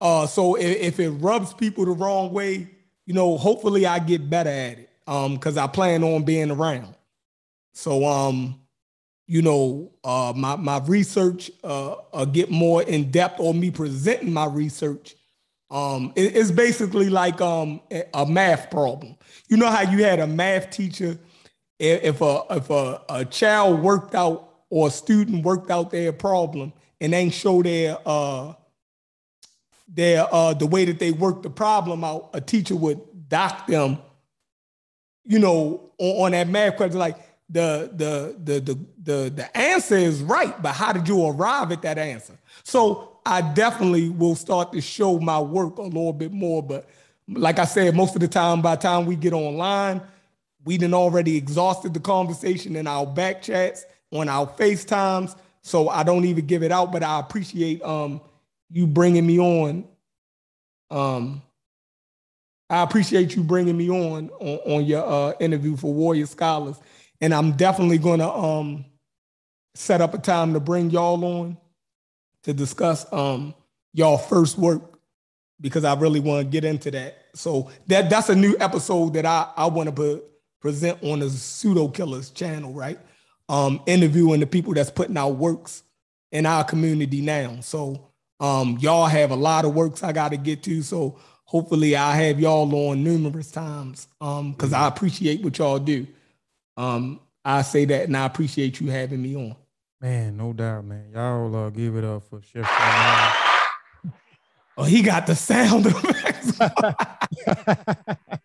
uh, so if, if it rubs people the wrong way, you know, hopefully I get better at it. Um, because I plan on being around. So um, you know, uh, my my research uh, uh get more in depth or me presenting my research um, it, it's basically like um, a math problem. You know how you had a math teacher, if a if a, a child worked out or a student worked out their problem and ain't show their uh their uh the way that they worked the problem out, a teacher would dock them, you know, on, on that math question like the, the the the the the answer is right, but how did you arrive at that answer? So I definitely will start to show my work a little bit more. But like I said, most of the time, by the time we get online, we done already exhausted the conversation in our back chats, on our FaceTimes. So I don't even give it out, but I appreciate um, you bringing me on. Um, I appreciate you bringing me on on, on your uh, interview for Warrior Scholars, and I'm definitely going to um, set up a time to bring y'all on to discuss um, y'all first work because I really want to get into that. So that that's a new episode that I, I want to put, present on the Pseudo Killers channel, right? Um, interviewing the people that's putting out works in our community now. So um, y'all have a lot of works I got to get to. So hopefully I have y'all on numerous times because um, I appreciate what y'all do. Um, I say that and I appreciate you having me on. Man, no doubt, man. Y'all uh, give it up for Chef. oh, he got the sound effects.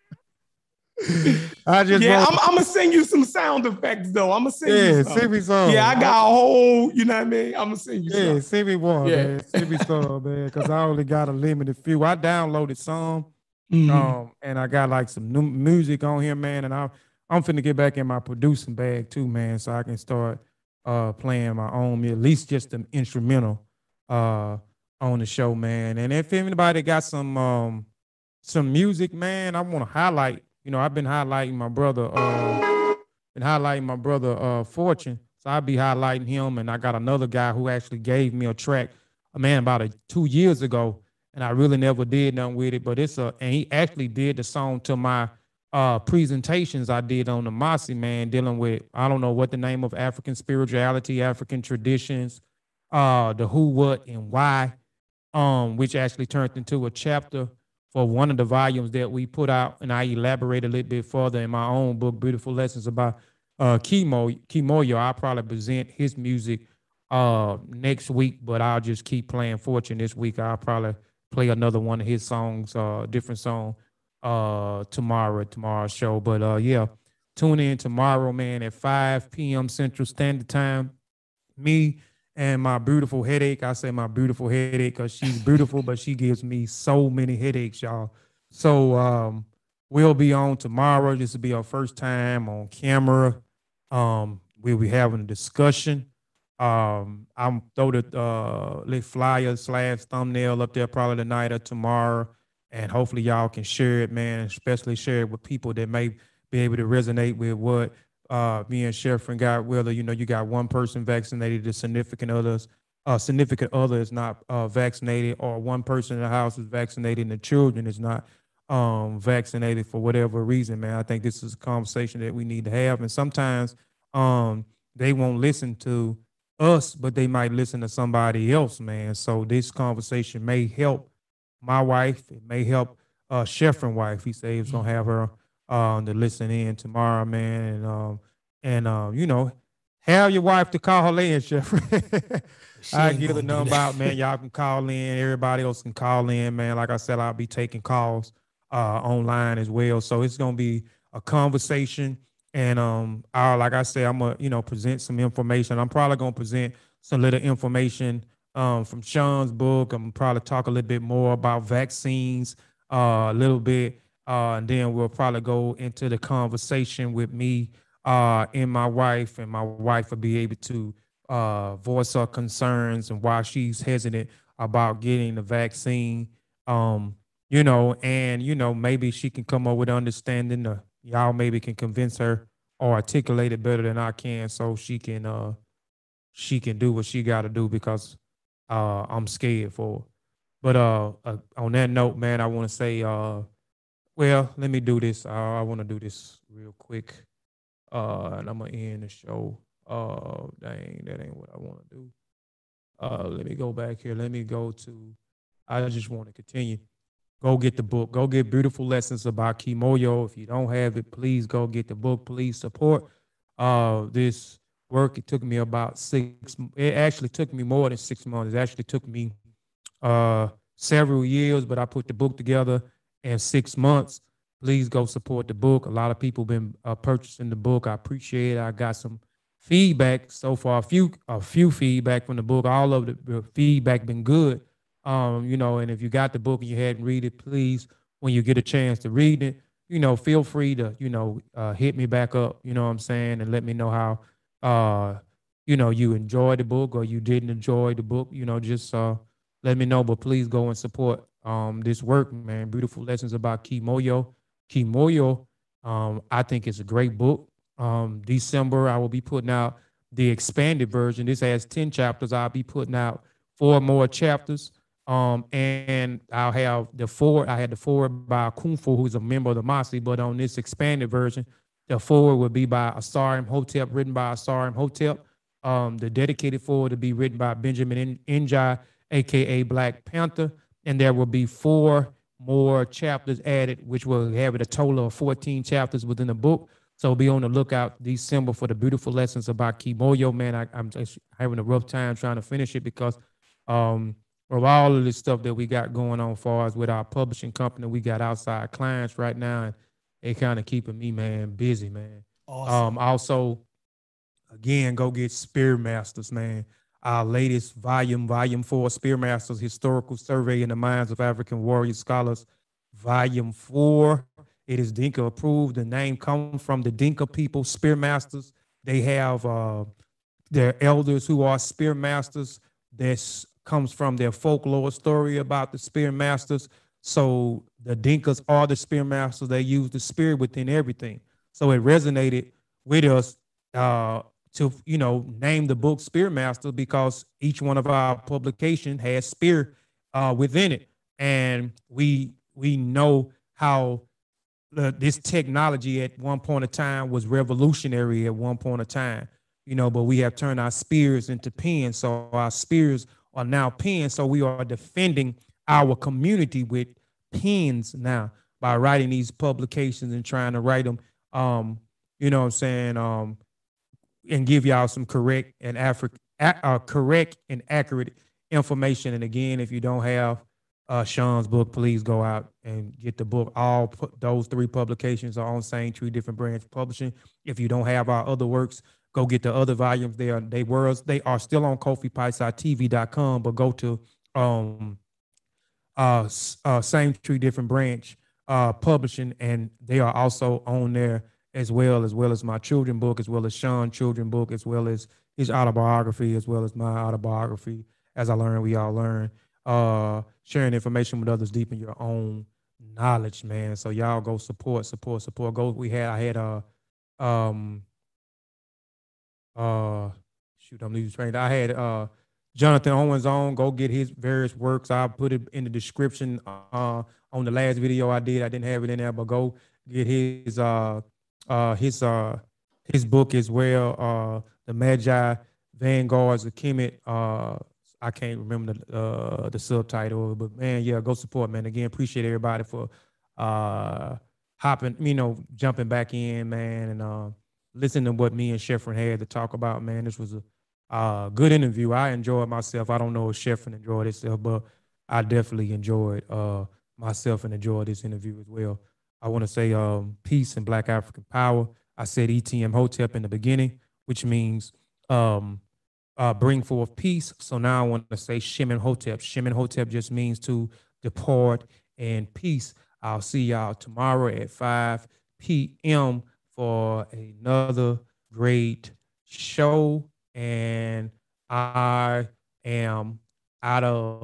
I just yeah, I'm, I'm, gonna send you some sound effects though. I'm gonna send yeah, you some. Send me some. Yeah, I got a whole, you know what I mean? I'm gonna send you yeah, some. send me one, yeah. man. Send me some, man, because I only got a limited few. I downloaded some, mm-hmm. um, and I got like some new music on here, man. And I I'm finna get back in my producing bag too, man, so I can start uh, playing my own, at least just an instrumental uh, on the show, man. And if anybody got some um, some music, man, I want to highlight. You know, I've been highlighting my brother, uh, been highlighting my brother uh, Fortune. So I'll be highlighting him, and I got another guy who actually gave me a track, a man, about a, two years ago, and I really never did nothing with it. But it's a, and he actually did the song to my uh, presentations I did on the Mossi man, dealing with I don't know what the name of African spirituality, African traditions, uh, the who, what, and why, um, which actually turned into a chapter for one of the volumes that we put out, and I elaborate a little bit further in my own book, Beautiful Lessons about uh, Kimo. Kimoyo, I'll probably present his music uh, next week, but I'll just keep playing Fortune this week. I'll probably play another one of his songs, uh, different song, uh, tomorrow, tomorrow's show. But uh, yeah, tune in tomorrow, man, at 5 p.m. Central Standard Time. Me and my beautiful headache. I say my beautiful headache because she's beautiful, but she gives me so many headaches, y'all. So um, we'll be on tomorrow. This will be our first time on camera. Um, we'll be having a discussion. Um, I'm throw the uh flyer slash thumbnail up there probably tonight or tomorrow, and hopefully y'all can share it, man. Especially share it with people that may be able to resonate with what uh me and Sheffrin got. Whether you know you got one person vaccinated, the significant others, uh, significant other is not uh, vaccinated, or one person in the house is vaccinated and the children is not um vaccinated for whatever reason, man. I think this is a conversation that we need to have, and sometimes um they won't listen to us, but they might listen to somebody else, man. So this conversation may help my wife. It may help uh Sheffrin wife. He says he's gonna have her uh to listen in tomorrow, man. And um and um, you know, have your wife to call her in, Sheffrin. I give the number out, man. Y'all can call in. Everybody else can call in, man. Like I said, I'll be taking calls uh online as well. So it's gonna be a conversation and um, I like I said, I'm gonna you know present some information. I'm probably gonna present some little information um, from Sean's book. I'm probably talk a little bit more about vaccines uh, a little bit, uh, and then we'll probably go into the conversation with me uh, and my wife, and my wife will be able to uh, voice her concerns and why she's hesitant about getting the vaccine. Um, you know, and you know maybe she can come up with understanding the y'all maybe can convince her or articulate it better than I can so she can uh she can do what she got to do because uh I'm scared for. But uh, uh on that note, man, I want to say uh well, let me do this. I, want to do this real quick. Uh and I'm to end the show. Uh dang, that ain't what I want to do. Uh let me go back here. Let me go to I just want to continue go get the book. Go get beautiful lessons about Kimoyo. If you don't have it, please go get the book. Please support uh, this work. It took me about six. It actually took me more than six months. It actually took me uh, several years, but I put the book together in six months. Please go support the book. A lot of people been uh, purchasing the book. I appreciate it. I got some feedback so far. A few, a few feedback from the book. All of the, feedback been good. Um, you know, and if you got the book and you hadn't read it, please, when you get a chance to read it, you know, feel free to, you know, uh, hit me back up, you know what I'm saying, and let me know how, uh, you know, you enjoyed the book or you didn't enjoy the book, you know, just uh, let me know. But please go and support um, this work, man. Beautiful lessons about Kimoyo. Kimoyo, um, I think it's a great book. Um, December, I will be putting out the expanded version. This has 10 chapters. I'll be putting out four more chapters. Um, and I'll have the four. I had the four by Kung Fu, who's a member of the Mossi, but on this expanded version, the forward would be by Asar Imhotep, written by Asar Imhotep. Um, the dedicated forward to be written by Benjamin Njai, aka Black Panther, and there will be four more chapters added, which will have a total of 14 chapters within the book. So be on the lookout December for the beautiful lessons about Kimoyo. Man, I, am having a rough time trying to finish it because um, of all of this stuff that we got going on for us with our publishing company. We got outside clients right now, and they kind of keeping me, man, busy, man. Awesome. Um, also, again, go get Spear Masters, man. Our latest volume, volume four, Spear Masters Historical Survey in the Minds of African Warrior Scholars, volume four. It is Dinka approved. The name comes from the Dinka people, Spear Masters. They have uh, their elders who are Spear Masters. That's comes from their folklore story about the spear masters. So the Dinkas are the spear masters. They use the spirit within everything. So it resonated with us uh, to, you know, name the book Spear Master because each one of our publication has spear uh, within it, and we we know how this technology at one point of time was revolutionary at one point of time you know, but we have turned our spears into pens. So our spears are now pens. So we are defending our community with pens now by writing these publications and trying to write them, um, you know what I'm saying, um, and give y'all some correct and African, uh, correct and accurate information. And again, if you don't have uh, Sean's book, please go out and get the book. All pu- those three publications are on Same Tree Different Branch Publishing. If you don't have our other works, go get the other volumes. They are they were they are still on KofiPiesie.tv.com, but go to um uh, uh Same Tree Different Branch uh Publishing, and they are also on there as well, as well as my children book, as well as Sean children book, as well as his autobiography, as well as my autobiography. As I learn, we all learn uh, sharing information with others, deepen your own knowledge, man. So y'all go support, support, support. Go. We had I had a uh, um uh shoot, I'm losing train. I had uh Jonathan Owens on. Go get his various works. I'll put it in the description uh on the last video I did. I didn't have it in there, but go get his uh uh his uh his book as well. Uh the Magi Vanguards of Kemet uh I can't remember the uh, the subtitle, but man, yeah, go support, man. Again, appreciate everybody for uh hopping, you know, jumping back in, man, and uh listening to what me and Sheffrin had to talk about, man. This was a uh, good interview. I enjoyed myself. I don't know if Sheffrin enjoyed himself, but I definitely enjoyed uh myself and enjoyed this interview as well. I want to say um peace and black African power. I said ETM Hotep in the beginning, which means um uh, bring forth peace. So now I want to say Shemin Hotep. Shemin Hotep just means to depart in peace. I'll see y'all tomorrow at 5 p.m. for another great show. And I am out of